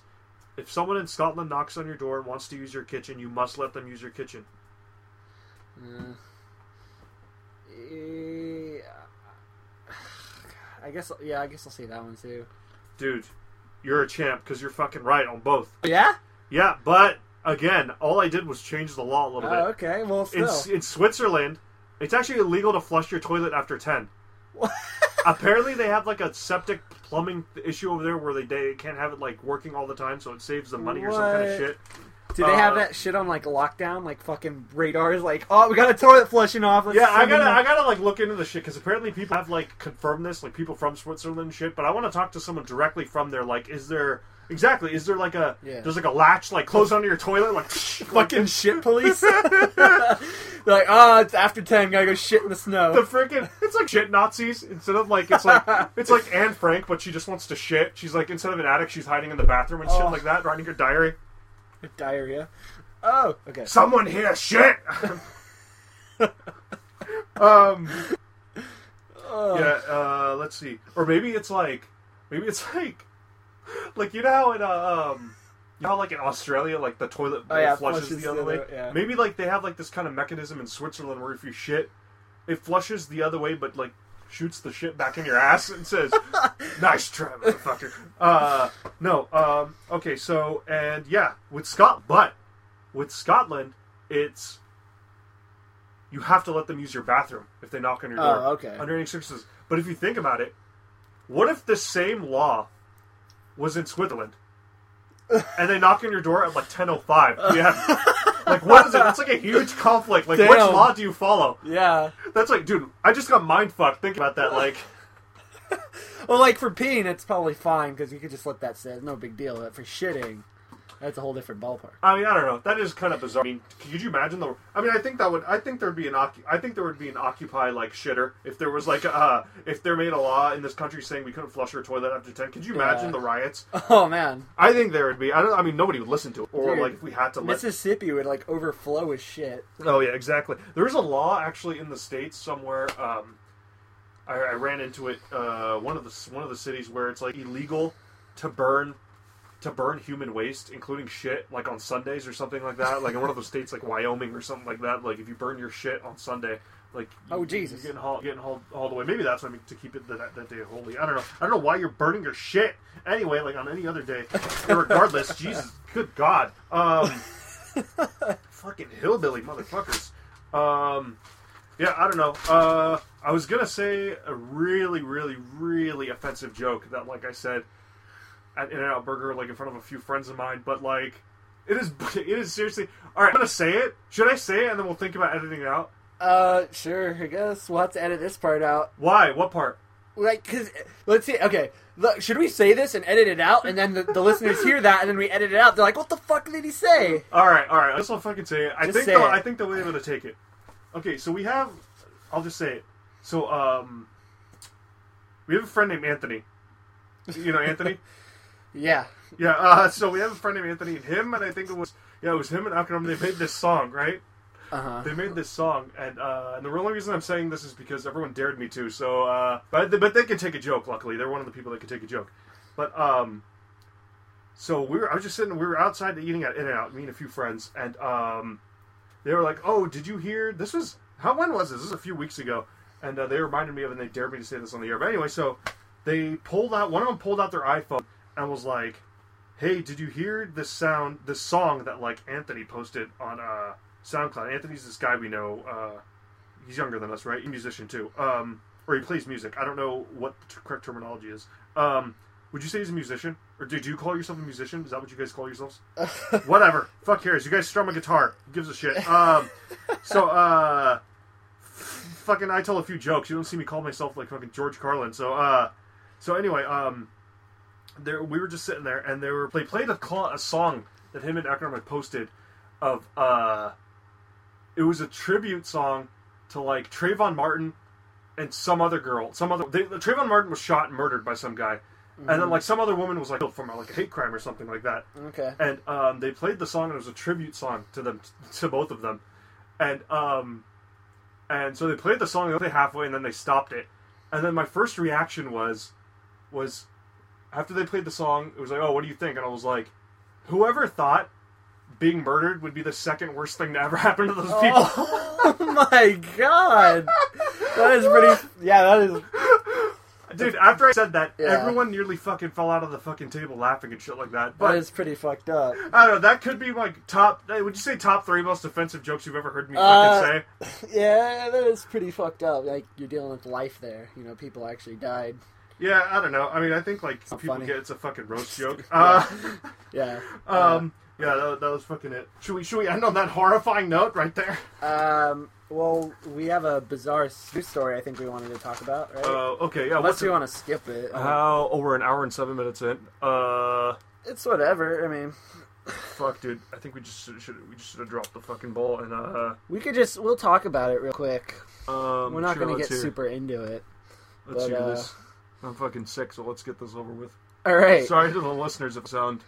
if someone in Scotland knocks on your door and wants to use your kitchen, you must let them use your kitchen. Eh, I guess yeah, I guess I'll see that one too. Dude, you're a champ because you're fucking right on both. Yeah. Yeah, but again, all I did was change the law a little Oh, bit. okay. Well, still. in Switzerland, it's actually illegal to flush your toilet after 10. Apparently, they have like a septic plumbing issue over there where they, they can't have it like working all the time, so it saves them money or some kind of What? shit. Do they have uh, that shit on like lockdown? Like fucking radars? Like, oh, we got a toilet flushing off. Let's Yeah, I send them gotta, I gotta like look into the shit because apparently people have like confirmed this, like people from Switzerland and shit. But I want to talk to someone directly from there. Like, is there exactly? Is there like a Yeah. there's like a latch like close onto your toilet like fucking shit police. Like, oh, it's after ten. Gotta go shit in the snow. the freaking it's like shit Nazis instead of like it's like it's like Anne Frank, but she just wants to shit. She's like instead of an attic, she's hiding in the bathroom and shit Oh. like that, writing her diary. Diarrhea. Oh, okay. Someone here, shit. um. Oh. Yeah. Uh. Let's see. Or maybe it's like, maybe it's like, like you know how in uh, um. You know, how, like in Australia, like the toilet bowl Oh, yeah, flushes, flushes the other the way. other- yeah. Maybe like they have like this kind of mechanism in Switzerland where if you shit, it flushes the other way, but like shoots the shit back in your ass and says, "Nice try, motherfucker." Uh, no. Um. Okay. So and yeah, with Scot, but with Scotland, it's you have to let them use your bathroom if they knock on your door. Oh, okay. Under any circumstances. But if you think about it, what if the same law was in Switzerland? and they knock on your door at like ten oh five. Yeah. like what is it? That's like a huge conflict. Like which law do you follow? Yeah. That's like, dude, I just got mind fucked thinking about that. Like, Well, like for peeing, it's probably fine because you could just let that sit. No big deal. But for shitting, That's a whole different ballpark. I mean, I don't know. That is kind of bizarre. I mean, could you imagine the? I mean, I think that would. I think there'd be an. I think there would be an Occupy like shitter if there was like uh if there made a law in this country saying we couldn't flush our toilet after ten. Could you imagine Yeah. the riots? Oh man, I think there would be. I don't. I mean, nobody would listen to it, or Dude, like if we had to let. Mississippi would like overflow with shit. Oh yeah, exactly. There is a law actually in the states somewhere. Um, I, I ran into it. Uh, one of the one of the cities where it's like illegal to burn to burn human waste, including shit, like on Sundays or something like that. Like in one of those states, like Wyoming or something like that. Like if you burn your shit on Sunday, like you- Oh, Jesus. you're getting hauled, getting hauled, hauled away. Maybe that's what I mean to keep it that, that day holy. I don't know. I don't know why you're burning your shit anyway. Like on any other day, regardless. Jesus, good God. Um, fucking hillbilly motherfuckers. Um, yeah, I don't know. Uh, I was gonna say a really, really, really offensive joke that, like I said, at In-N-Out Burger, like in front of a few friends of mine, but like, it is, it is seriously. All right, I'm gonna say it. Should I say it, and then we'll think about editing it out? Uh, sure. I guess we'll have to edit this part out. Why? What part? Like, cause let's see. Okay, look, should we say this and edit it out, and then the, the listeners hear that, and then we edit it out? They're like, "What the fuck did he say?" All right, all right. I guess I'll fucking say it. I Just think they'll, it. I think they'll be able to take it. Okay, so we have. I'll just say it. So um, we have a friend named Anthony. You know Anthony. Yeah. Yeah, uh, so we have a friend named Anthony, and him, and I think it was yeah, it was him and Akram. They made this song, right? Uh huh. They made this song, and uh, and the only reason I'm saying this is because everyone dared me to. So, uh, but but they can take a joke. Luckily, they're one of the people that can take a joke. But um, so we were. I was just sitting. We were outside eating at In-N-Out. Me and a few friends, and um, they were like, "Oh, did you hear? This was how? When was this? This was a few weeks ago." And uh, they reminded me of, it, and they dared me to say this on the air. But anyway, so they pulled out. One of them pulled out their iPhone and was like, "Hey, did you hear this sound? This song that like Anthony posted on uh, SoundCloud? Anthony's this guy we know. Uh, he's younger than us, right? He's a musician too, um, or he plays music. I don't know what the correct terminology is. Um, would you say he's a musician, or did you call yourself a musician? Is that what you guys call yourselves? Whatever. Fuck cares. You guys strum a guitar. Who gives a shit? Um, so uh, f- fucking, I tell a few jokes. You don't see me call myself like fucking George Carlin. So uh, so anyway, um, there we were just sitting there, and they were they played a, cl- a song that him and Akram had posted of uh, it was a tribute song to like Trayvon Martin and some other girl, some other. They, Trayvon Martin was shot and murdered by some guy, and then like some other woman was like killed from like a hate crime or something like that. Okay. And um, they played the song, and it was a tribute song to them, to both of them, and um, and so they played the song they halfway, and then they stopped it, and then my first reaction was, was, after they played the song, it was like, oh, what do you think? And I was like, whoever thought being murdered would be the second worst thing to ever happen to those people. Oh my god. That is pretty. Yeah, that is. Dude, after I said that, Yeah. everyone nearly fucking fell out of the fucking table laughing and shit like that. That But is pretty fucked up. I don't know. That could be like top. Would you say top three most offensive jokes you've ever heard me Uh, fucking say? Yeah, that is pretty fucked up. Like you're dealing with life there. You know, people actually died. Yeah, I don't know. I mean, I think like people funny. get it's a fucking roast joke. Uh, Yeah. um, yeah, that, that was fucking it. Should we should we end on that horrifying note right there? Um. Well, we have a bizarre news story. I think we wanted to talk about, right? Uh, okay, yeah. Unless you want to skip it. How over an hour and seven minutes in? Uh, It's whatever. I mean, fuck, dude. I think we just should, should we just should have dropped the fucking ball and uh. we could just we'll talk about it real quick. Um, We're not sure, going to get hear- super into it. Let's but, hear uh, this. I'm fucking sick, so let's get this over with. All right. Sorry to the listeners if it sound.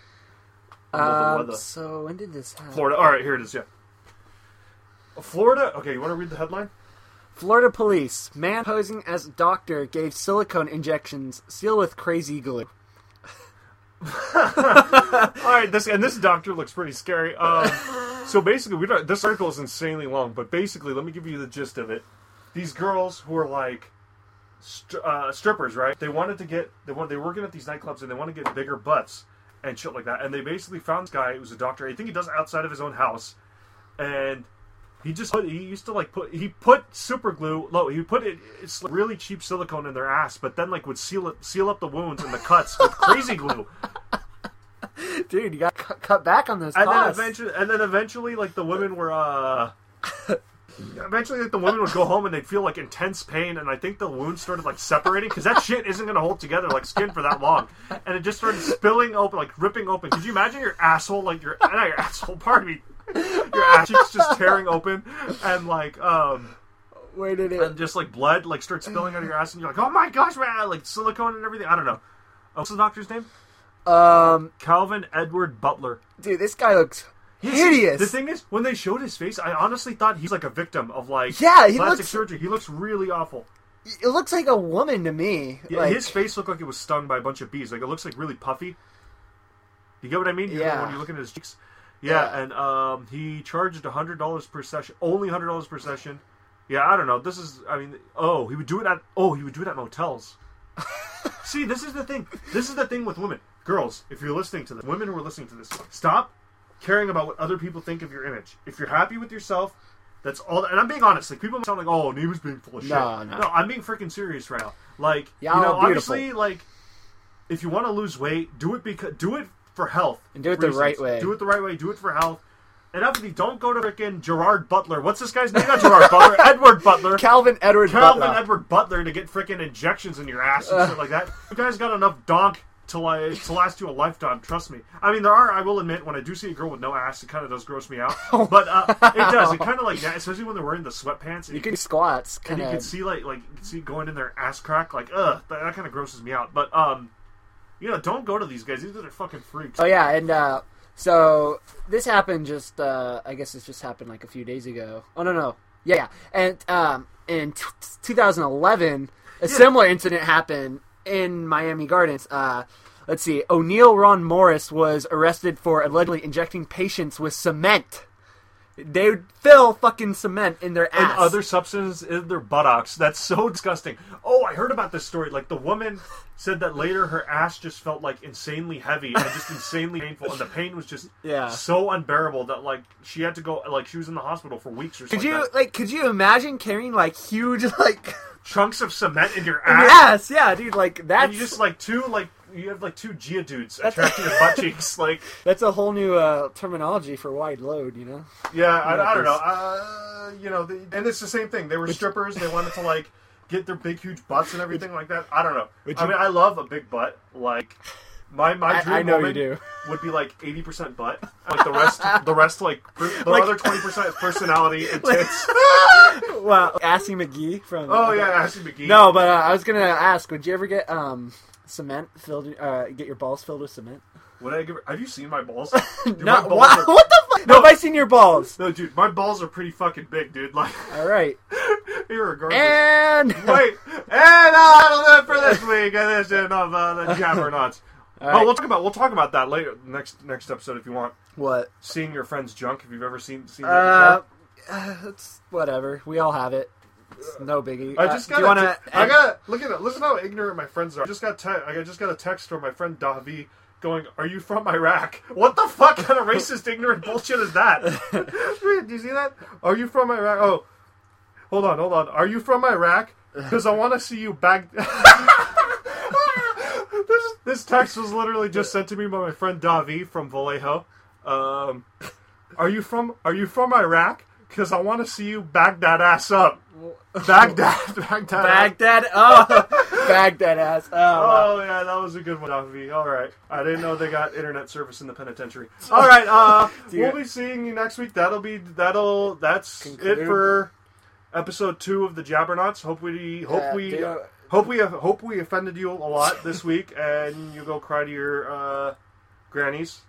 Um, so when did this happen? Florida. All right, here it is. Yeah. Florida. Okay, you want to read the headline? Florida police man posing as doctor gave silicone injections sealed with crazy glue. All right, this and this doctor looks pretty scary. Um, so basically, we don't. This article is insanely long, but basically, let me give you the gist of it. These girls who are like stri- uh, strippers, right? They wanted to get they want they were working at these nightclubs and they want to get bigger butts and shit like that. And they basically found this guy who was a doctor. I think he does it outside of his own house, and he just put, he used to like put he put super glue. No, he put it it's like really cheap silicone in their ass, but then like would seal it seal up the wounds and the cuts with crazy glue. Dude, you got cut, cut back on those and then eventually, and then eventually, like the women were, uh, eventually like, the women would go home and they'd feel like intense pain, and I think the wound started like separating because that shit isn't gonna hold together like skin for that long, and it just started spilling open, like ripping open. Could you imagine your asshole, like your not your asshole, pardon me, your ass cheeks just tearing open, and like um. Where did it? and just like blood like starts spilling out of your ass, and you're like, "Oh my gosh, man!" Like silicone and everything. I don't know. What's the doctor's name? Um, Calvin Edward Butler. dude, this guy looks hideous. The thing is, when they showed his face, I honestly thought he's like a victim of like Yeah, he plastic looks- surgery. He looks really awful. it looks like a woman to me. Yeah, like, his face looked like it was stung by a bunch of bees. Like it looks like really puffy. You get what I mean? You know, Yeah. when you look at his cheeks. Yeah, Yeah. and um, he charged hundred dollars per session. Only hundred dollars per session. Yeah, I don't know. This is, I mean, oh, he would do it at, oh, he would do it at motels. See, this is the thing. This is the thing with women, girls. If you're listening to this, women who are listening to this, stop caring about what other people think of your image. If you're happy with yourself, that's all. And I'm being honest. Like people sound like, oh, Nima's being full of shit. No, no. I'm being freaking serious right now. Like, you know, obviously, like, if you want to lose weight, do it because do it for health And do it the right way. Do it the right way. Do it for health. And after don't go to freaking Gerard Butler. What's this guy's name? Not Gerard Butler. Edward Butler. Calvin Edward Butler. Calvin Butler. Edward Butler to get freaking injections in your ass and uh. shit like that. You guys got enough donk to like to last you a lifetime. Trust me. I mean, there are. I will admit, when I do see a girl with no ass, it kind of does gross me out. But uh, it does. It kind of like that, especially when they're wearing the sweatpants. And You can squats, and you can see like like you can see going in their ass crack. Like ugh, that, that kind of grosses me out. But um, you know, don't go to these guys. These are fucking freaks. Oh yeah, and uh, so this happened just. Uh, I guess this just happened like a few days ago. Oh no no, yeah, yeah. and um, in t- 2011, a similar incident happened in Miami Gardens. Uh, let's see, Oneal Ron Morris was arrested for allegedly injecting patients with cement. They would fill fucking cement in their ass. and other substances in their buttocks. That's so disgusting. Oh, I heard about this story. Like the woman said that later her ass just felt like insanely heavy and just insanely painful, and the pain was just Yeah. so unbearable that like she had to go like she was in the hospital for weeks or something. Could you like, like? Could you imagine carrying like huge like chunks of cement in your ass? ass? Yeah, dude. Like that's And you just like two like you have like two geodudes attached to your butt cheeks. Like That's a whole new uh, terminology for wide load, you know. yeah, I, I don't know. Uh, you know, the, and it's the same thing. They were strippers. They wanted to like get their big huge butts and everything like that. I don't know. I you- mean, I love a big butt. Like my my dream I know you woman do. would be like eighty percent butt, like the rest the rest like the Like- other twenty percent personality and tits. Well, Assy McGee from. oh yeah, Ashley McGee. No, but uh, I was gonna ask, would you ever get um cement filled? Uh, get your balls filled with cement? Would I give? her- Have you seen my balls? Dude, No, my balls what? are- what the fuck? No, have I seen your balls? no, dude, my balls are pretty fucking big, dude. Like, All right, irregardless. and Wait, and that'll do it for this week edition of uh, the Jabbernauts. All Oh, we'll talk about we'll talk about that later next next episode if you want. what? Seeing your friend's junk. If you've ever seen seen that uh, it's whatever. We all have it. It's no biggie. I just uh, got. do you want to? I got. Look at it. Listen how ignorant my friends are. I just got. Te- I just got a text from my friend Davi going, "Are you from Iraq? What the fuck kind of racist, ignorant bullshit is that? Do you see that? Are you from Iraq? Oh, hold on, hold on. Are you from Iraq? Because I want to see you back. this this text was literally just sent to me by my friend Davi from Vallejo. Um, are you from Are you from Iraq? Because I want to see you back that ass up. Baghdad, Baghdad. Baghdad. Oh, Baghdad ass. Oh. Oh yeah, that was a good one, Davi. All right, I didn't know they got internet service in the penitentiary. All right, uh, we'll be seeing you next week. That'll be that'll that's Conclude. it for episode two of the Jabbernauts. Hope we hope Yeah, we hope we hope we offended you a lot this week, and you go cry to your uh, grannies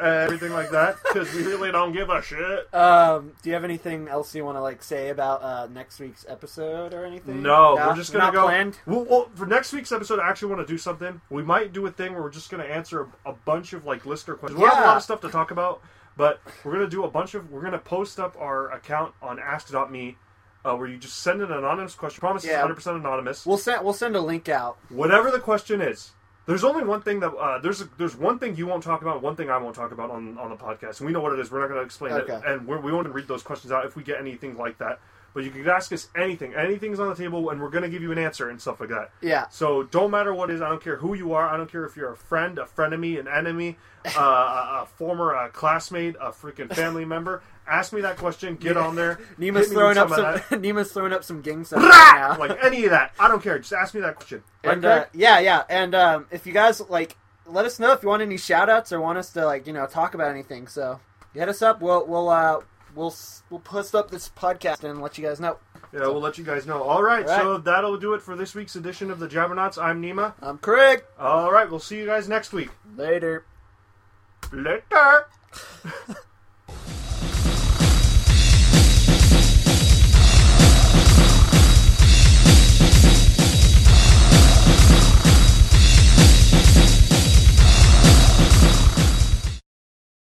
and everything like that because we really don't give a shit. Um, do you have anything else you want to like say about uh, next week's episode or anything? No, we're just gonna not go. Planned? Well, well, for next week's episode, I actually want to do something. We might do a thing where we're just gonna answer a, a bunch of like listener questions. We have a lot of stuff to talk about, but we're gonna do a bunch of. We're gonna post up our account on Ask.me, uh, where you just send an anonymous question. Promise it's 100 percent anonymous. We'll send we'll send a link out. Whatever the question is. There's only one thing that uh, there's there's one thing you won't talk about, one thing I won't talk about on, on the podcast, and we know what it is. We're not going to explain Okay. it, and we're, we won't read those questions out if we get anything like that. but you can ask us anything. Anything's on the table, and we're gonna give you an answer and stuff like that. Yeah. So don't matter what it is. I don't care who you are. I don't care if you're a friend, a frenemy, an enemy, uh, a, a former uh, classmate, a freaking family member. Ask me that question. Get on there. Nima's Hit me throwing with up some of. Nima's throwing up some gang signs that. right now. like any of that. I don't care. Just ask me that question. Right, and uh, Craig? yeah, yeah, and um, if you guys like, let us know if you want any shout outs or want us to like you know talk about anything. So hit us up. We'll we'll uh, we'll s- we'll post up this podcast and let you guys know. yeah, we'll let you guys know. All right, All right. so that'll do it for this week's edition of the Jabbernauts. I'm Nima. I'm Craig. All right, we'll see you guys next week. Later. Later.